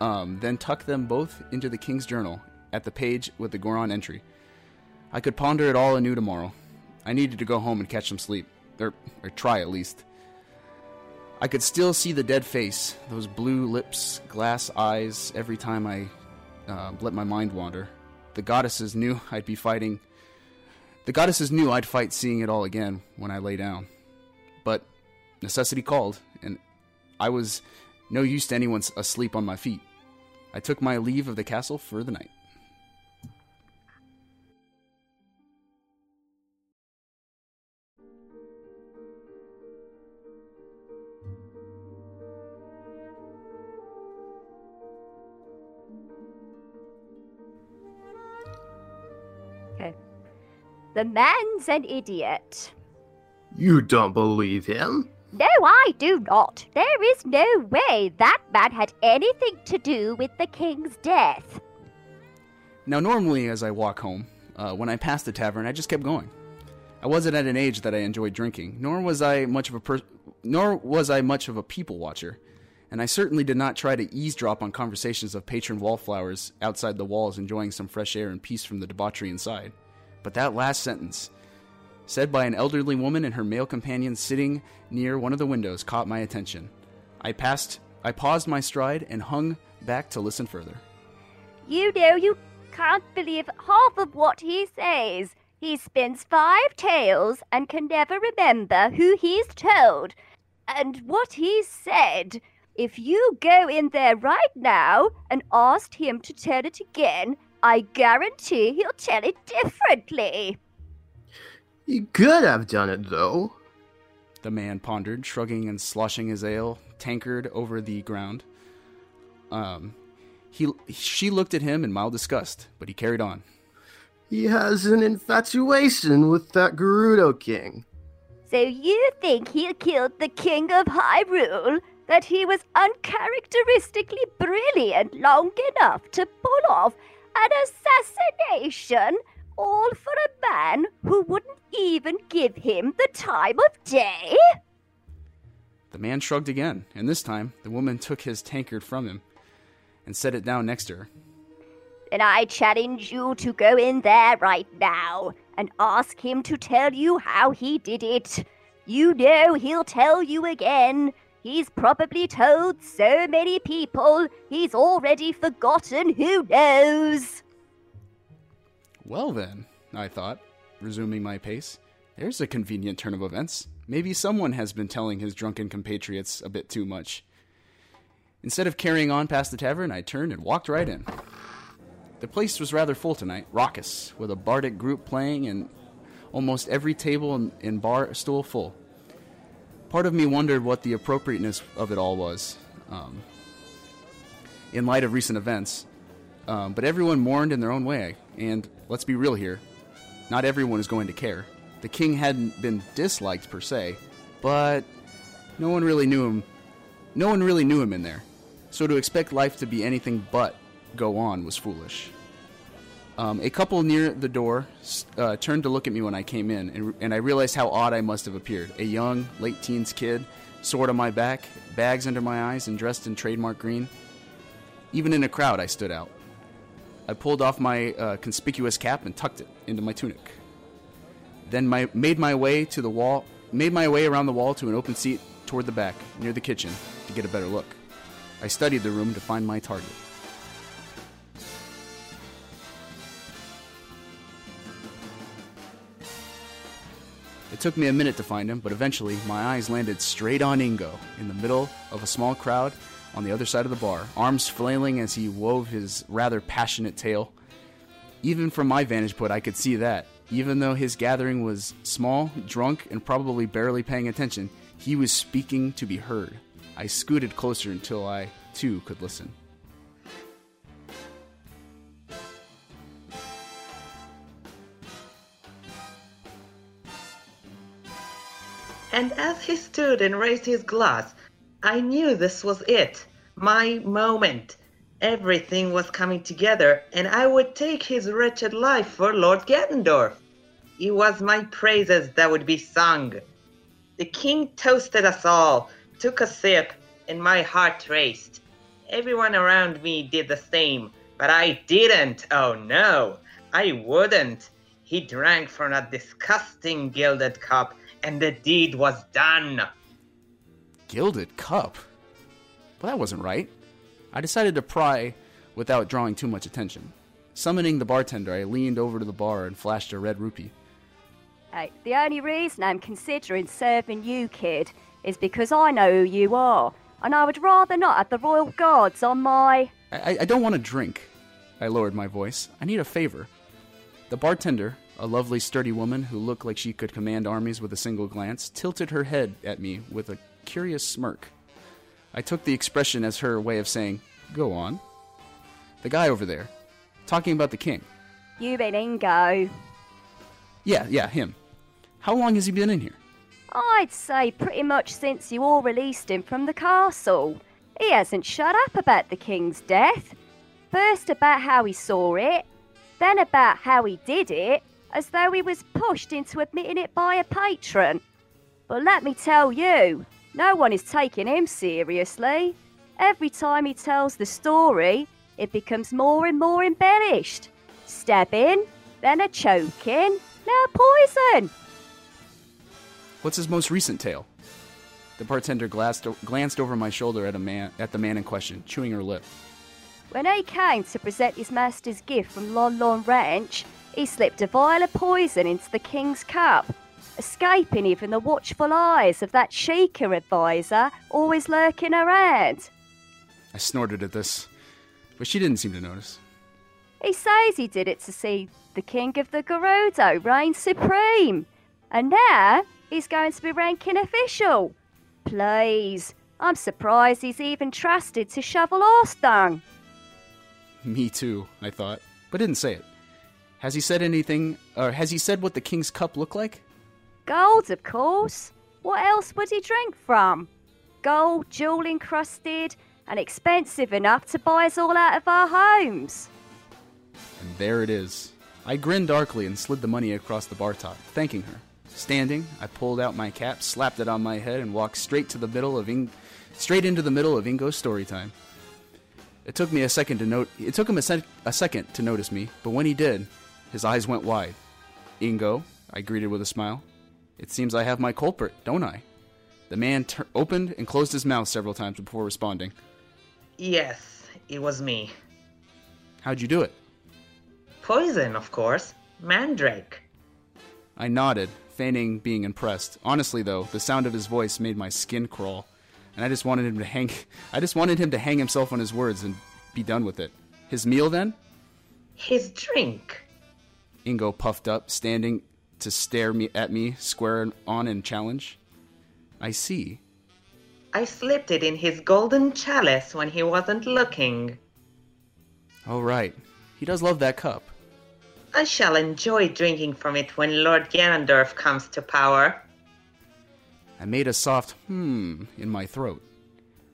um, then tucked them both into the King's Journal at the page with the Goron entry. I could ponder it all anew tomorrow. I needed to go home and catch some sleep, or, or try at least. I could still see the dead face, those blue lips, glass eyes, every time I uh, let my mind wander. The goddesses knew I'd be fighting. The goddesses knew I'd fight seeing it all again when I lay down. But necessity called, and I was no use to anyone asleep on my feet. I took my leave of the castle for the night. The man's an idiot. You don't believe him? No, I do not. There is no way that man had anything to do with the king's death. Now, normally, as I walk home, uh, when I passed the tavern, I just kept going. I wasn't at an age that I enjoyed drinking, nor was I much of a per- nor was I much of a people watcher, and I certainly did not try to eavesdrop on conversations of patron wallflowers outside the walls enjoying some fresh air and peace from the debauchery inside. But that last sentence, said by an elderly woman and her male companion sitting near one of the windows, caught my attention. I passed, I paused my stride and hung back to listen further. You know, you can't believe half of what he says. He spins five tales and can never remember who he's told. And what he said. If you go in there right now and asked him to tell it again, I guarantee he'll tell it differently. He could have done it, though. The man pondered, shrugging and sloshing his ale tankard over the ground. Um, he she looked at him in mild disgust, but he carried on. He has an infatuation with that Gerudo king. So you think he killed the king of Hyrule? That he was uncharacteristically brilliant long enough to pull off an assassination? All for a man who wouldn't even give him the time of day? The man shrugged again, and this time the woman took his tankard from him and set it down next to her. Then I challenge you to go in there right now and ask him to tell you how he did it. You know he'll tell you again. He's probably told so many people he's already forgotten who knows. Well, then, I thought, resuming my pace, There's a convenient turn of events. Maybe someone has been telling his drunken compatriots a bit too much. Instead of carrying on past the tavern, I turned and walked right in. The place was rather full tonight, raucous, with a bardic group playing and almost every table and, bar stool full. Part of me wondered what the appropriateness of it all was, um, in light of recent events. Um, but everyone mourned in their own way, and let's be real here, not everyone is going to care. The king hadn't been disliked per se, but no one really knew him. No one really knew him in there. So to expect life to be anything but go on was foolish. Um, a couple near the door uh, turned to look at me when I came in, and, and I realized how odd I must have appeared. A young, late teens kid, sword on my back, bags under my eyes, and dressed in trademark green. Even in a crowd, I stood out. I pulled off my uh, conspicuous cap and tucked it into my tunic. Then my, made my way to the wall, made my way around the wall to an open seat toward the back, near the kitchen, to get a better look. I studied the room to find my target. It took me a minute to find him, but eventually my eyes landed straight on Ingo in the middle of a small crowd on the other side of the bar, arms flailing as he wove his rather passionate tale. Even from my vantage point, I could see that. Even though his gathering was small, drunk, and probably barely paying attention, he was speaking to be heard. I scooted closer until I, too, could listen. And as he stood and raised his glass, I knew this was it. My moment. Everything was coming together, and I would take his wretched life for Lord Ganondorf. It was my praises that would be sung. The king toasted us all, took a sip, and my heart raced. Everyone around me did the same, but I didn't. Oh no, I wouldn't. He drank from a disgusting gilded cup, and the deed was done. Gilded cup? Well, that wasn't right. I decided to pry without drawing too much attention. Summoning the bartender, I leaned over to the bar and flashed a red rupee. Hey, the only reason I'm considering serving you, kid, is because I know who you are, and I would rather not have the royal guards on my. I, I don't want to drink. I lowered my voice. I need a favor. The bartender, a lovely, sturdy woman who looked like she could command armies with a single glance, tilted her head at me with a curious smirk. I took the expression as her way of saying, Go on. The guy over there, talking about the king. You been Ingo? Yeah, yeah, him. How long has he been in here? I'd say pretty much since you all released him from the castle. He hasn't shut up about the king's death. First about how he saw it, then about how he did it, as though he was pushed into admitting it by a patron. But let me tell you, no one is taking him seriously. Every time he tells the story, it becomes more and more embellished. Stabbing, then a choking, now poison. What's his most recent tale? The bartender glanced, glanced over my shoulder at, a man, at the man in question, chewing her lip. When he came to present his master's gift from Lon Lon Ranch, he slipped a vial of poison into the king's cup, escaping even the watchful eyes of that Sheikah advisor always lurking around. I snorted at this, but she didn't seem to notice. He says he did it to see the king of the Gerudo reign supreme, and now he's going to be ranking official. Please, I'm surprised he's even trusted to shovel horse dung. Me too, I thought, but didn't say it. Has he said anything, or has he said what the king's cup looked like? Gold, of course. What else would he drink from? Gold, jewel encrusted, and expensive enough to buy us all out of our homes. And there it is. I grinned darkly and slid the money across the bar top, thanking her. Standing, I pulled out my cap, slapped it on my head, and walked straight to the middle of Ing- straight into the middle of Ingo's story time. It took me a second to note. It took him a, sec- a second to notice me, but when he did, his eyes went wide. Ingo, I greeted with a smile. It seems I have my culprit, don't I? The man opened and closed his mouth several times before responding. Yes, it was me. How'd you do it? Poison, of course. Mandrake. I nodded, feigning being impressed. Honestly, though, the sound of his voice made my skin crawl, and I just wanted him to hang. I just wanted him to hang himself on his words and be done with it. His meal, then? His drink. Ingo puffed up, standing to stare me at me square on in challenge. I see. I slipped it in his golden chalice when he wasn't looking. Oh, right. He does love that cup. I shall enjoy drinking from it when Lord Ganondorf comes to power. I made a soft hmm in my throat.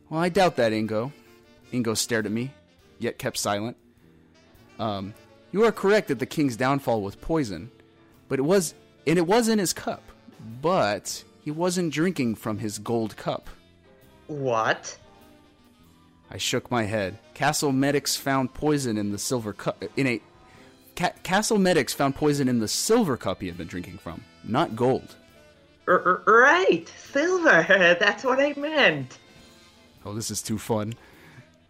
Well, I doubt that, Ingo. Ingo stared at me, yet kept silent. Um, you are correct that the king's downfall was poison, but it was and it was in his cup. But he wasn't drinking from his gold cup. What? I shook my head. Castle medics found poison in the silver cup. In a Ca- Castle medics found poison in the silver cup he had been drinking from, not gold. R- right, silver. That's what I meant. Oh, this is too fun.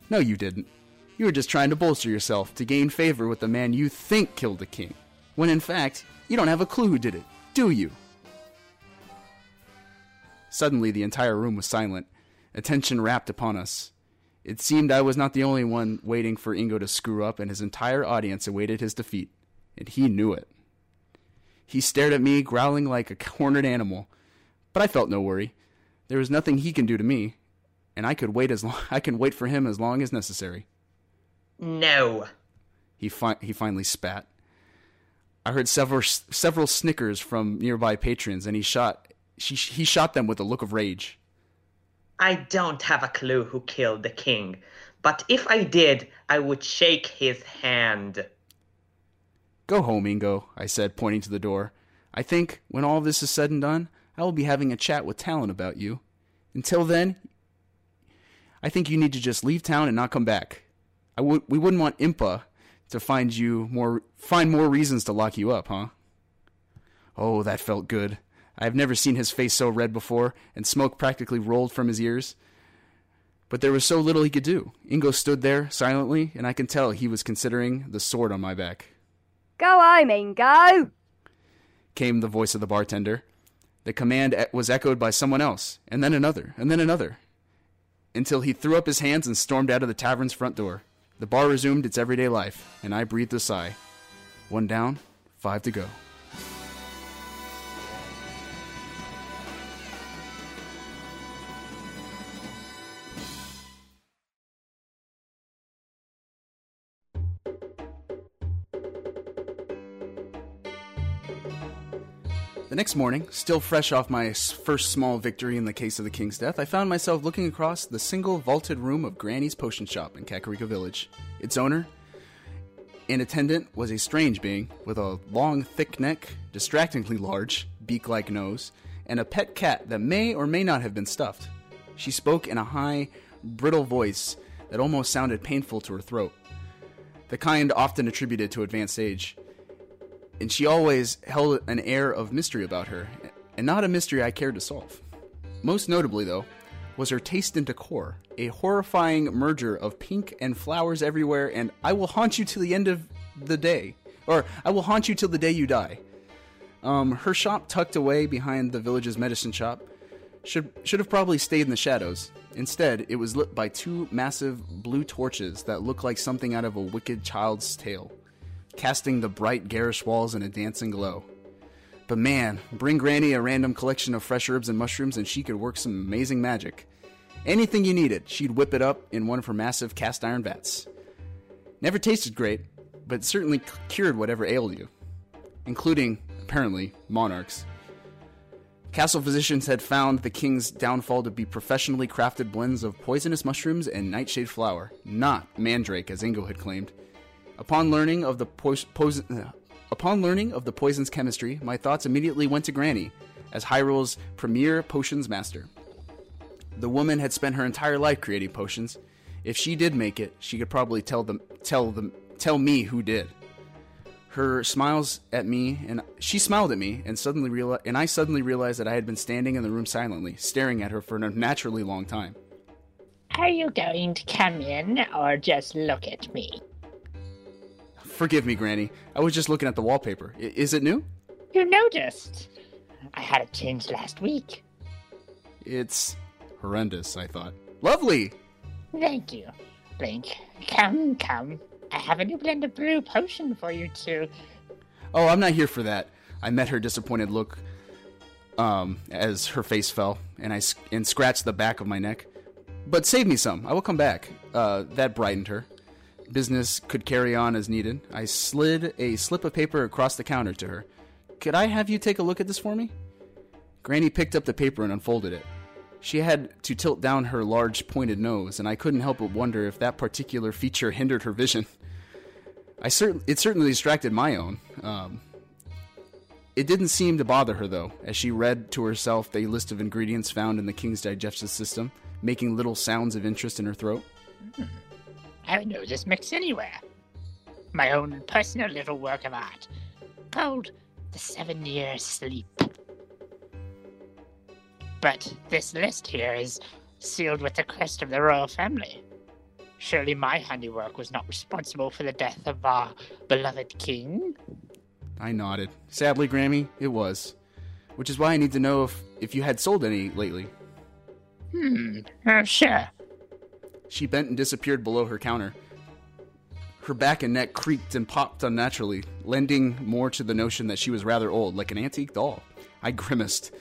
No, you didn't. You were just trying to bolster yourself to gain favor with the man you think killed the king, when in fact, you don't have a clue who did it, do you? Suddenly, the entire room was silent. Attention wrapped upon us. It seemed I was not the only one waiting for Ingo to screw up, and his entire audience awaited his defeat. And he knew it. He stared at me, growling like a cornered animal. But I felt no worry. There was nothing he can do to me, and I could wait as long I can wait for him as long as necessary. No. He fi- he finally spat. I heard several several snickers from nearby patrons, and he shot she, he shot them with a look of rage. I don't have a clue who killed the king, but if I did, I would shake his hand. Go home, Ingo, I said, pointing to the door. I think, when all this is said and done, I will be having a chat with Talon about you. Until then, I think you need to just leave town and not come back. I w- we wouldn't want Impa to find you more find more reasons to lock you up, huh? Oh, that felt good. I have never seen his face so red before, and smoke practically rolled from his ears. But there was so little he could do. Ingo stood there silently, and I can tell he was considering the sword on my back. Go home, Ingo! Came the voice of the bartender. The command was echoed by someone else, and then another, and then another, until he threw up his hands and stormed out of the tavern's front door. The bar resumed its everyday life, and I breathed a sigh. One down, five to go. The next morning, still fresh off my first small victory in the case of the king's death, I found myself looking across the single vaulted room of Granny's potion shop in Kakariko Village. Its owner and attendant was a strange being with a long, thick neck, distractingly large, beak like nose, and a pet cat that may or may not have been stuffed. She spoke in a high, brittle voice that almost sounded painful to her throat, the kind often attributed to advanced age and she always held an air of mystery about her, and not a mystery I cared to solve. Most notably, though, was her taste in decor, a horrifying merger of pink and flowers everywhere, and I will haunt you till the end of the day, or I will haunt you till the day you die. Um, her shop, tucked away behind the village's medicine shop, should should have probably stayed in the shadows. Instead, it was lit by two massive blue torches that looked like something out of a wicked child's tale casting the bright, garish walls in a dancing glow. But man, bring Granny a random collection of fresh herbs and mushrooms, and she could work some amazing magic. Anything you needed, she'd whip it up in one of her massive cast iron vats. Never tasted great, but certainly cured whatever ailed you, including, apparently, monarchs. Castle physicians had found the king's downfall to be professionally crafted blends of poisonous mushrooms and nightshade flower, not mandrake as Ingo had claimed. Upon learning of the po- poison, uh, upon learning of the poison's chemistry, my thoughts immediately went to Granny as Hyrule's premier potions master. The woman had spent her entire life creating potions. If she did make it, she could probably tell them tell them tell me who did. Her smiles at me and she smiled at me and suddenly reali- and I suddenly realized that I had been standing in the room silently, staring at her for an unnaturally long time. Are you going to come in or just look at me? Forgive me, Granny. I was just looking at the wallpaper. I- is it new? You noticed. I had it changed last week. It's horrendous, I thought. Lovely! Thank you, Blink. Come, come. I have a new blend of brew potion for you too. Oh, I'm not here for that. I met her disappointed look um, as her face fell, and I and scratched the back of my neck. But save me some. I will come back. Uh, that brightened her. Business could carry on as needed. I slid a slip of paper across the counter to her. Could I have you take a look at this for me? Granny picked up the paper and unfolded it. She had to tilt down her large pointed nose, and I couldn't help but wonder if that particular feature hindered her vision. I cer- it certainly distracted my own. Um, it didn't seem to bother her, though, as she read to herself the list of ingredients found in the king's digestive system, making little sounds of interest in her throat. Hmm. I would know this mix anywhere. My own personal little work of art, called The Seven Year Sleep. But this list here is sealed with the crest of the royal family. Surely my handiwork was not responsible for the death of our beloved king? I nodded. Sadly, Granny, it was. Which is why I need to know if, if you had sold any lately. Hmm, uh, sure. She bent and disappeared below her counter. Her back and neck creaked and popped unnaturally, lending more to the notion that she was rather old, like an antique doll. I grimaced,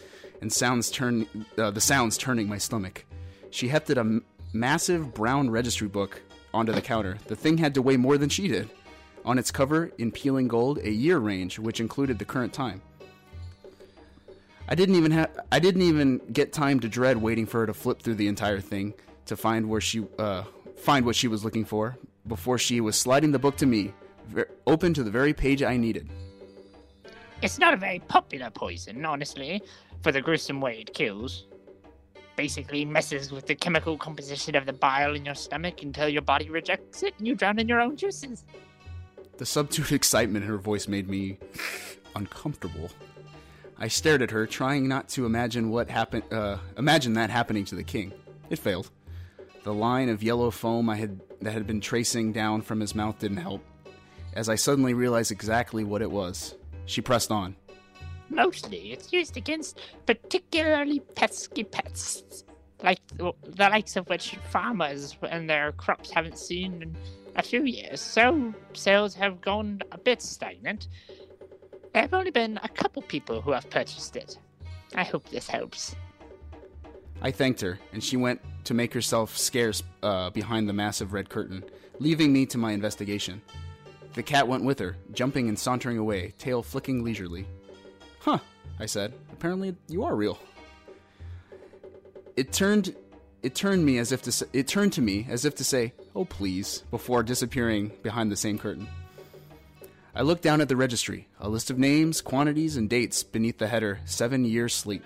and sounds turn, uh, the sounds turning my stomach. She hefted a m- massive brown registry book onto the counter. The thing had to weigh more than she did. On its cover, in peeling gold, a year range, which included the current time. I didn't even have I didn't even get time to dread waiting for her to flip through the entire thing to find where she uh, find what she was looking for before she was sliding the book to me, ver- open to the very page I needed. It's not a very popular poison, honestly, for the gruesome way it kills. Basically messes with the chemical composition of the bile in your stomach until your body rejects it and you drown in your own juices. The subdued excitement in her voice made me uncomfortable. I stared at her, trying not to imagine what happened. Uh, imagine that happening to the king. It failed. The line of yellow foam I had that had been tracing down from his mouth didn't help. As I suddenly realized exactly what it was, she pressed on. Mostly, it's used against particularly pesky pests, like the the likes of which farmers and their crops haven't seen in a few years. So sales have gone a bit stagnant. There have only been a couple people who have purchased it. I hope this helps. I thanked her, and she went to make herself scarce uh, behind the massive red curtain, leaving me to my investigation. The cat went with her, jumping and sauntering away, tail flicking leisurely. Huh, I said. Apparently you are real. It turned it turned me as if to say, it turned to me as if to say, "Oh please," before disappearing behind the same curtain. I looked down at the registry, a list of names, quantities, and dates beneath the header 7 years sleep.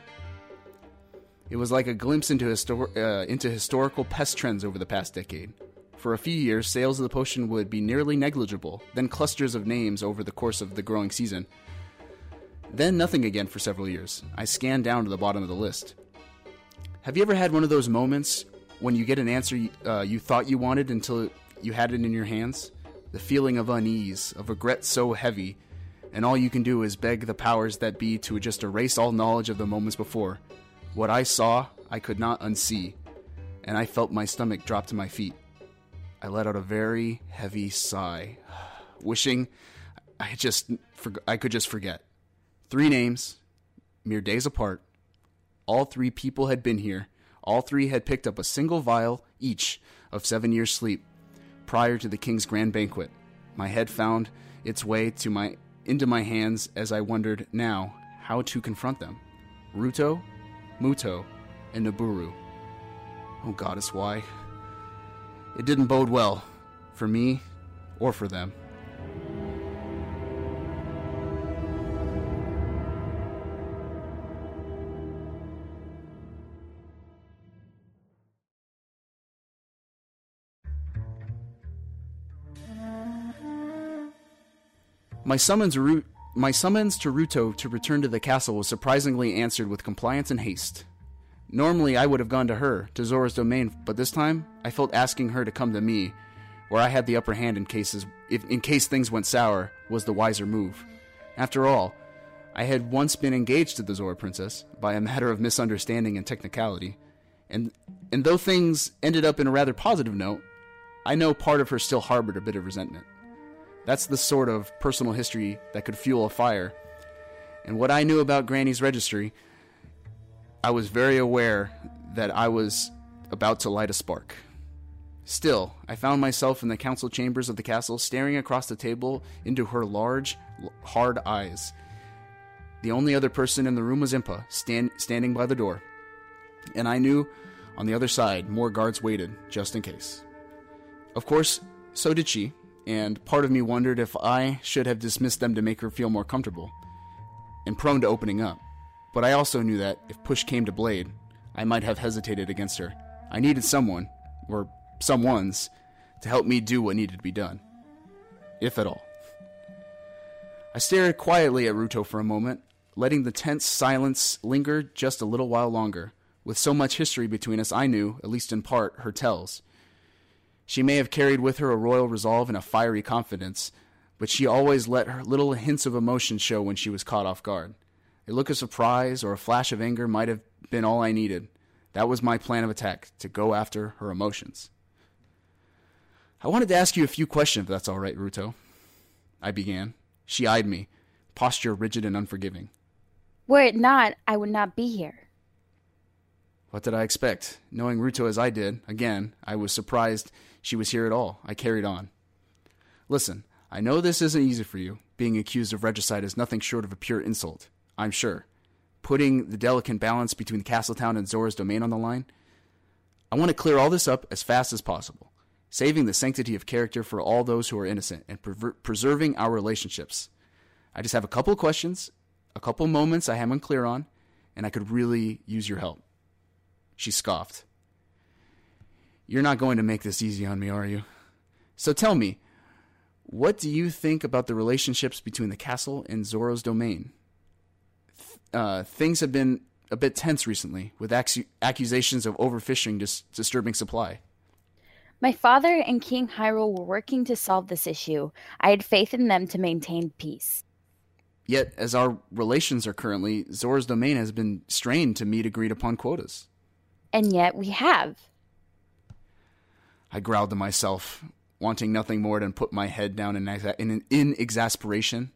It was like a glimpse into, histor- uh, into historical pest trends over the past decade. For a few years, sales of the potion would be nearly negligible, then clusters of names over the course of the growing season. Then nothing again for several years. I scanned down to the bottom of the list. Have you ever had one of those moments when you get an answer uh, you thought you wanted until you had it in your hands? The feeling of unease, of regret so heavy, and all you can do is beg the powers that be to just erase all knowledge of the moments before. What I saw, I could not unsee, and I felt my stomach drop to my feet. I let out a very heavy sigh, wishing I just I could just forget. Three names, mere days apart. All three people had been here. All three had picked up a single vial each of seven years' sleep prior to the king's grand banquet. My head found its way to my into my hands as I wondered now how to confront them. Ruto, Mutoh, and Nabooru. Oh goddess, why? It didn't bode well for me or for them. My summons, Ru- my summons to Ruto to return to the castle was surprisingly answered with compliance and haste. Normally, I would have gone to her, to Zora's domain, but this time I felt asking her to come to me, where I had the upper hand in cases if, in case things went sour, was the wiser move. After all, I had once been engaged to the Zora princess by a matter of misunderstanding and technicality, and and though things ended up in a rather positive note, I know part of her still harbored a bit of resentment. That's the sort of personal history that could fuel a fire. And what I knew about Granny's registry, I was very aware that I was about to light a spark. Still, I found myself in the council chambers of the castle, staring across the table into her large, hard eyes. The only other person in the room was Impa, stand, standing by the door. And I knew on the other side more guards waited, just in case. Of course, so did she, and part of me wondered if I should have dismissed them to make her feel more comfortable and prone to opening up. But I also knew that if push came to blade, I might have hesitated against her. I needed someone, or someones, to help me do what needed to be done, if at all. I stared quietly at Ruto for a moment, letting the tense silence linger just a little while longer. With so much history between us, I knew, at least in part, her tells. She may have carried with her a royal resolve and a fiery confidence, but she always let her little hints of emotion show when she was caught off guard. A look of surprise or a flash of anger might have been all I needed. That was my plan of attack to go after her emotions. I wanted to ask you a few questions, if that's all right, Ruto. I began. She eyed me, posture rigid and unforgiving. Were it not, I would not be here. What did I expect? Knowing Ruto as I did, again, I was surprised she was here at all. I carried on. Listen, I know this isn't easy for you. Being accused of regicide is nothing short of a pure insult, I'm sure. Putting the delicate balance between Castletown and Zora's domain on the line, I want to clear all this up as fast as possible, saving the sanctity of character for all those who are innocent and preserving our relationships. I just have a couple questions, a couple moments I am unclear on, and I could really use your help. She scoffed. You're not going to make this easy on me, are you? So tell me, what do you think about the relationships between the castle and Zora's domain? Uh, things have been a bit tense recently, with ac- accusations of overfishing dis- disturbing supply. My father and King Hyrule were working to solve this issue. I had faith in them to maintain peace. Yet, as our relations are currently, Zora's domain has been strained to meet agreed upon quotas. And yet we have. I growled to myself, wanting nothing more than put my head down in, exa- in, in exasperation.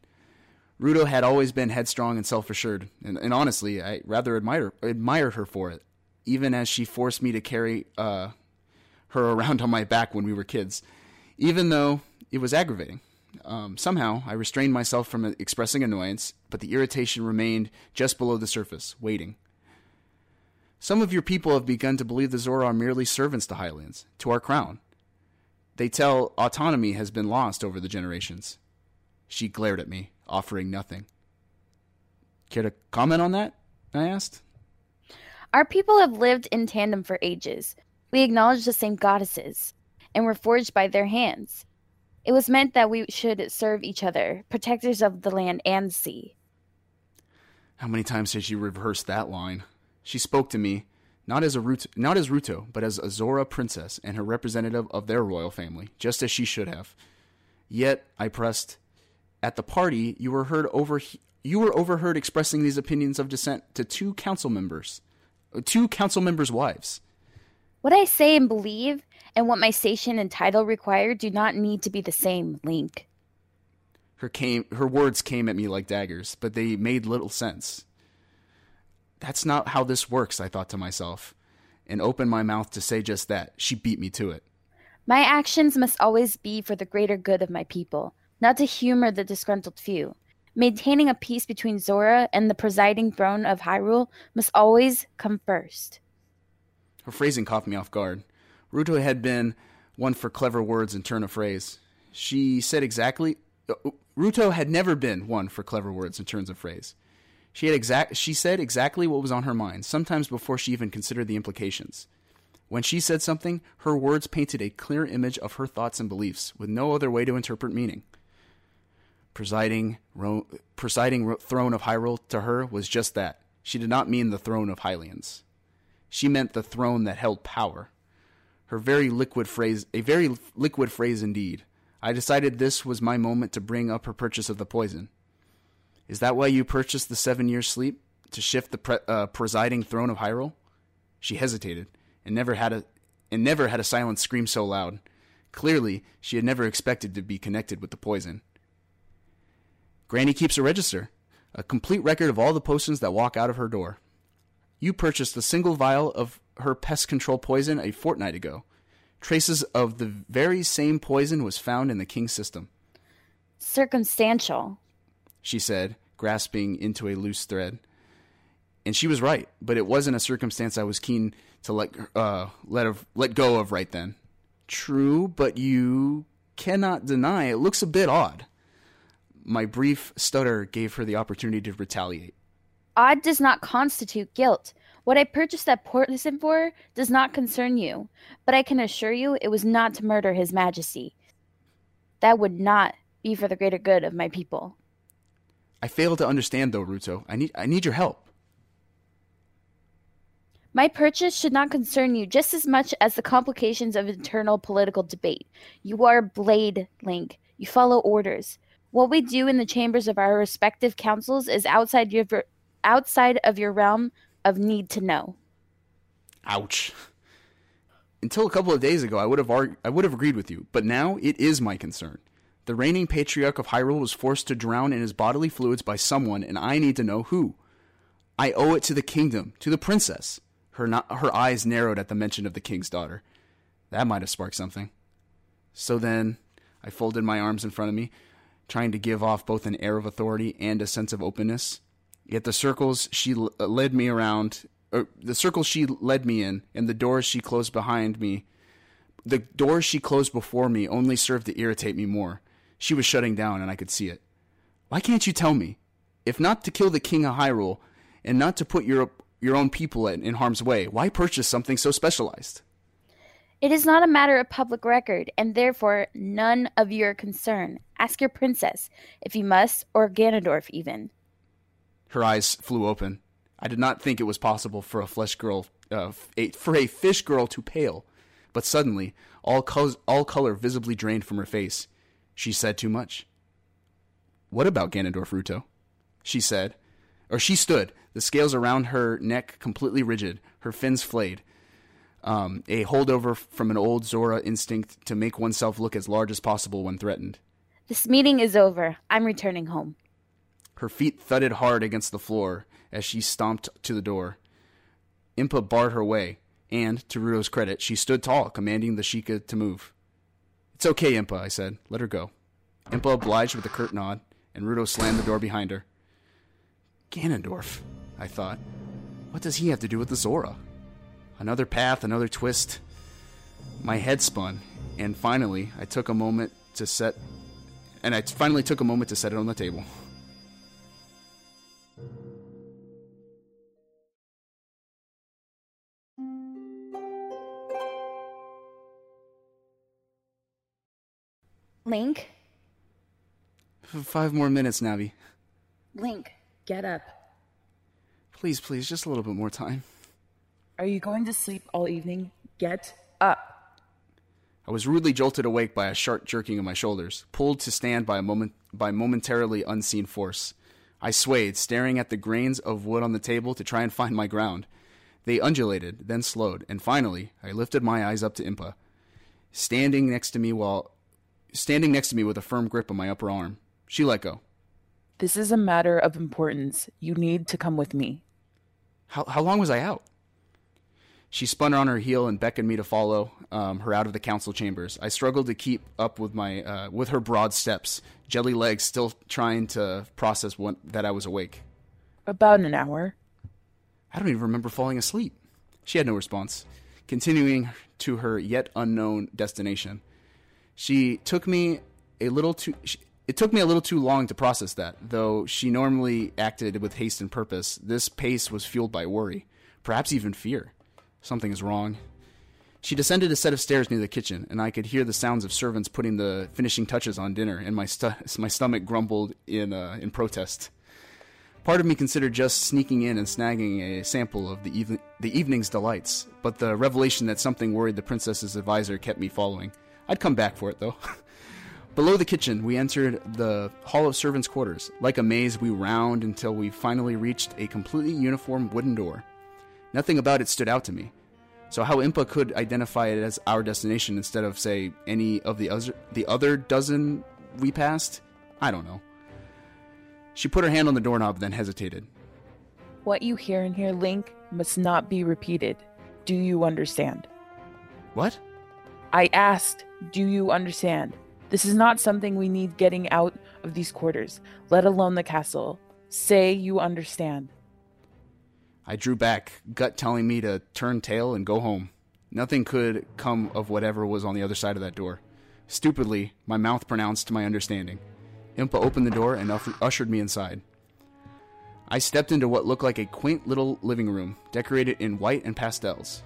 Ruto had always been headstrong and self assured, and, and, honestly, I rather admire, admired her for it, even as she forced me to carry uh, her around on my back when we were kids, even though it was aggravating. Um, somehow, I restrained myself from expressing annoyance, but the irritation remained just below the surface, waiting. Some of your people have begun to believe the Zora are merely servants to Hylians, to our crown. They tell autonomy has been lost over the generations. She glared at me, offering nothing. Care to comment on that? I asked. Our people have lived in tandem for ages. We acknowledge the same goddesses, and were forged by their hands. It was meant that we should serve each other, protectors of the land and sea. How many times has she rehearsed that line? She spoke to me, not as a Ruto, not as Ruto, but as a Zora princess and her representative of their royal family, just as she should have. Yet I pressed, at the party you were heard over you were overheard expressing these opinions of dissent to two council members, two council members' wives. What I say and believe and what my station and title require do not need to be the same, Link. Her came her words came at me like daggers, but they made little sense. That's not how this works, I thought to myself, and opened my mouth to say just that. She beat me to it. My actions must always be for the greater good of my people, not to humor the disgruntled few. Maintaining a peace between Zora and the presiding throne of Hyrule must always come first. Her phrasing caught me off guard. Ruto had been one for clever words and turn of phrase. She said exactly. Uh, Ruto had never been one for clever words and turns of phrase. She had exact. She said exactly what was on her mind, sometimes before she even considered the implications. When she said something, her words painted a clear image of her thoughts and beliefs, with no other way to interpret meaning. Presiding, ro- presiding ro- throne of Hyrule to her was just that. She did not mean the throne of Hylians. She meant the throne that held power. Her very liquid phrase, a very liquid phrase indeed. I decided this was my moment to bring up her purchase of the poison. Is that why you purchased the seven years sleep? To shift the pre- uh, presiding throne of Hyrule? She hesitated, and never had a and never had a silence scream so loud. Clearly, she had never expected to be connected with the poison. Granny keeps a register, a complete record of all the potions that walk out of her door. You purchased a single vial of her pest control poison a fortnight ago. Traces of the very same poison was found in the king's system, Circumstantial. she said, grasping into a loose thread. And she was right, but it wasn't a circumstance I was keen to let uh, let of, let go of right then. True, but you cannot deny it looks a bit odd. My brief stutter gave her the opportunity to retaliate. Odd does not constitute guilt. What I purchased that poison for does not concern you, but I can assure you it was not to murder His Majesty. That would not be for the greater good of my people. I fail to understand though, Ruto. I need I need your help. My purchase should not concern you just as much as the complications of internal political debate. You are a blade, Link. You follow orders. What we do in the chambers of our respective councils is outside your outside of your realm of need to know. Ouch. Until a couple of days ago, I would have arg- I would have agreed with you, but now it is my concern. The reigning patriarch of Hyrule was forced to drown in his bodily fluids by someone, and I need to know who. I owe it to the kingdom, to the princess. Her no- her eyes narrowed at the mention of the king's daughter. That might have sparked something. So then, I folded my arms in front of me, trying to give off both an air of authority and a sense of openness. Yet the circles she l- uh, led me around, or the circles she led me in, and the doors she closed behind me, the doors she closed before me only served to irritate me more. She was shutting down, and I could see it. Why can't you tell me? If not to kill the king of Hyrule, and not to put your your own people in, in harm's way, why purchase something so specialized? It is not a matter of public record, and therefore none of your concern. Ask your princess, if you must, or Ganondorf even. Her eyes flew open. I did not think it was possible for a flesh girl, uh, a, for a fish girl to pale, but suddenly all col- all color visibly drained from her face. She said too much. What about Ganondorf Ruto? She said, or she stood, the scales around her neck completely rigid, her fins flayed. Um, a holdover from an old Zora instinct to make oneself look as large as possible when threatened. This meeting is over. I'm returning home. Her feet thudded hard against the floor as she stomped to the door. Impa barred her way, and, to Ruto's credit, she stood tall, commanding the Sheikah to move. It's okay, Impa, I said. Let her go. Impa obliged with a curt nod, and Ruto slammed the door behind her. Ganondorf, I thought. What does he have to do with the Zora? Another path, another twist. My head spun, and finally I took a moment to set and I finally took a moment to set it on the table. Link? Five more minutes, Navi. Link, get up. Please, please, just a little bit more time. Are you going to sleep all evening? Get up. I was rudely jolted awake by a sharp jerking of my shoulders, pulled to stand by a moment by momentarily unseen force. I swayed, staring at the grains of wood on the table to try and find my ground. They undulated, then slowed, and finally I lifted my eyes up to Impa, standing next to me while standing next to me with a firm grip on my upper arm. She let go. This is a matter of importance. You need to come with me. How how long was I out? She spun on her heel and beckoned me to follow um, her out of the council chambers. I struggled to keep up with my uh, with her broad steps, jelly legs still trying to process what, that I was awake. About an hour. I don't even remember falling asleep. She had no response, continuing to her yet unknown destination. She took me a little too. She, it took me a little too long to process that, though she normally acted with haste and purpose. This pace was fueled by worry, perhaps even fear. Something is wrong. She descended a set of stairs near the kitchen, and I could hear the sounds of servants putting the finishing touches on dinner, and my, stu- my stomach grumbled in, uh, in protest. Part of me considered just sneaking in and snagging a sample of the, even- the evening's delights, but the revelation that something worried the princess's advisor kept me following. I'd come back for it, though. Below the kitchen, we entered the Hall of Servants' Quarters. Like a maze, we round until we finally reached a completely uniform wooden door. Nothing about it stood out to me. So how Impa could identify it as our destination instead of, say, any of the other, the other dozen we passed, I don't know. She put her hand on the doorknob, then hesitated. What you hear in here, Link, must not be repeated. Do you understand? What? I asked, do you understand? This is not something we need getting out of these quarters, let alone the castle. Say you understand. I drew back, gut telling me to turn tail and go home. Nothing could come of whatever was on the other side of that door. Stupidly, my mouth pronounced my understanding. Impa opened the door and ushered me inside. I stepped into what looked like a quaint little living room, decorated in white and pastels.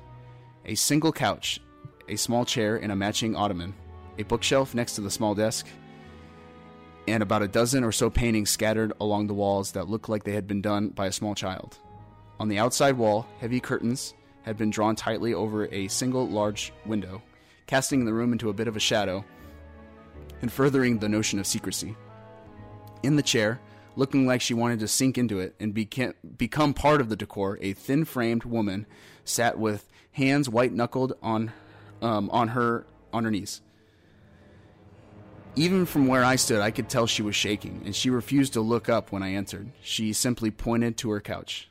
A single couch, a small chair, and a matching ottoman, a bookshelf next to the small desk, and about a dozen or so paintings scattered along the walls that looked like they had been done by a small child. On the outside wall, heavy curtains had been drawn tightly over a single large window, casting the room into a bit of a shadow and furthering the notion of secrecy. In the chair, looking like she wanted to sink into it and beca- become part of the decor, a thin framed woman sat with hands white knuckled on, um, on, her, on her knees. Even from where I stood, I could tell she was shaking, and she refused to look up when I entered. She simply pointed to her couch.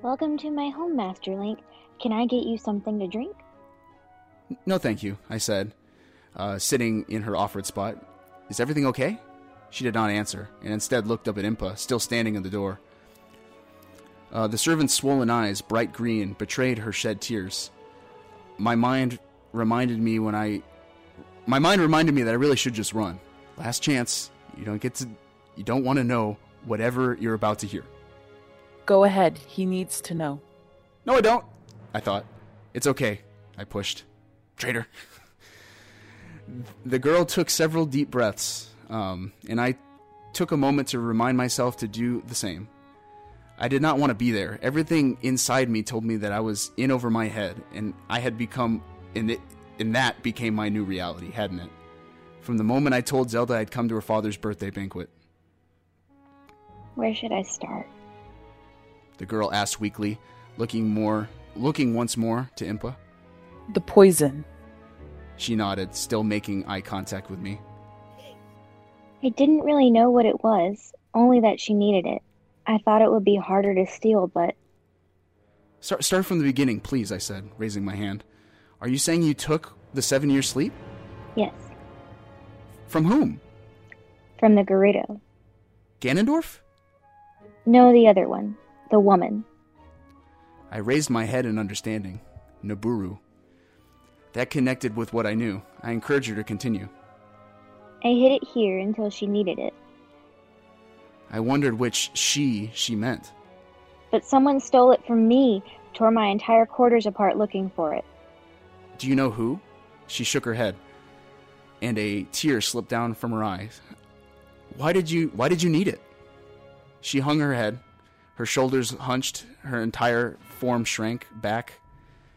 Welcome to my home, Master Link. Can I get you something to drink? No, thank you, I said, uh, sitting in her offered spot. Is everything okay? She did not answer, and instead looked up at Impa, still standing in the door. Uh, the servant's swollen eyes, bright green, betrayed her shed tears. My mind reminded me when I. My mind reminded me that I really should just run. Last chance. You don't get to. You don't want to know whatever you're about to hear. Go ahead. He needs to know. No, I don't. I thought. It's okay. I pushed. Traitor. the girl took several deep breaths, um, and I took a moment to remind myself to do the same. I did not want to be there. Everything inside me told me that I was in over my head, and I had become, and, it, and that became my new reality, hadn't it? From the moment I told Zelda I'd come to her father's birthday banquet. Where should I start? The girl asked weakly, looking more, looking once more to Impa. The poison. She nodded, still making eye contact with me. I didn't really know what it was, only that she needed it. I thought it would be harder to steal, but. Start, start from the beginning, please, I said, raising my hand. Are you saying you took the seven year sleep? Yes. From whom? From the Gerudo. Ganondorf? No, the other one. The woman. I raised my head in understanding. Nabooru. That connected with what I knew. I encouraged her to continue. I hid it here until she needed it. I wondered which she she meant. But someone stole it from me, tore my entire quarters apart looking for it. Do you know who? She shook her head, and a tear slipped down from her eyes. Why did you why did you need it? She hung her head, her shoulders hunched, her entire form shrank back,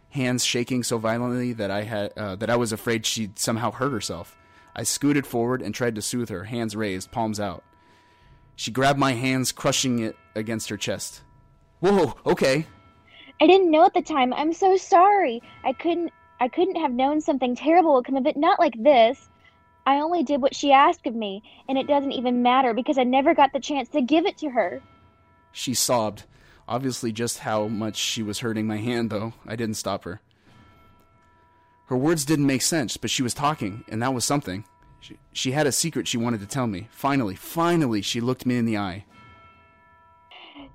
hands shaking so violently that I had uh, that I was afraid she'd somehow hurt herself. I scooted forward and tried to soothe her, hands raised, palms out. She grabbed my hands, crushing it against her chest. Whoa, okay. I didn't know at the time. I'm so sorry. I couldn't I couldn't have known something terrible would come of it, not like this. I only did what she asked of me, and it doesn't even matter because I never got the chance to give it to her. She sobbed, obviously just how much she was hurting my hand, though. I didn't stop her. Her words didn't make sense, but she was talking, and that was something. She, she had a secret she wanted to tell me. Finally, finally, she looked me in the eye.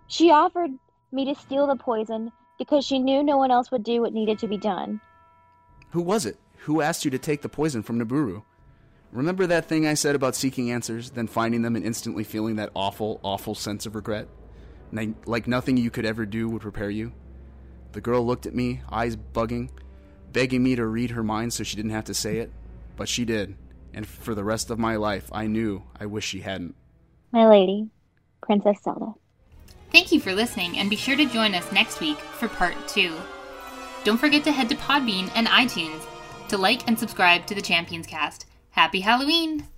She offered me to steal the poison because she knew no one else would do what needed to be done. Who was it? Who asked you to take the poison from Nabooru? Remember that thing I said about seeking answers, then finding them and instantly feeling that awful, awful sense of regret? Like nothing you could ever do would prepare you? The girl looked at me, eyes bugging, begging me to read her mind so she didn't have to say it. But she did, and for the rest of my life, I knew I wish she hadn't. My lady, Princess Zelda. Thank you for listening, and be sure to join us next week for part two. Don't forget to head to Podbean and iTunes to like and subscribe to the Champions Cast. Happy Halloween!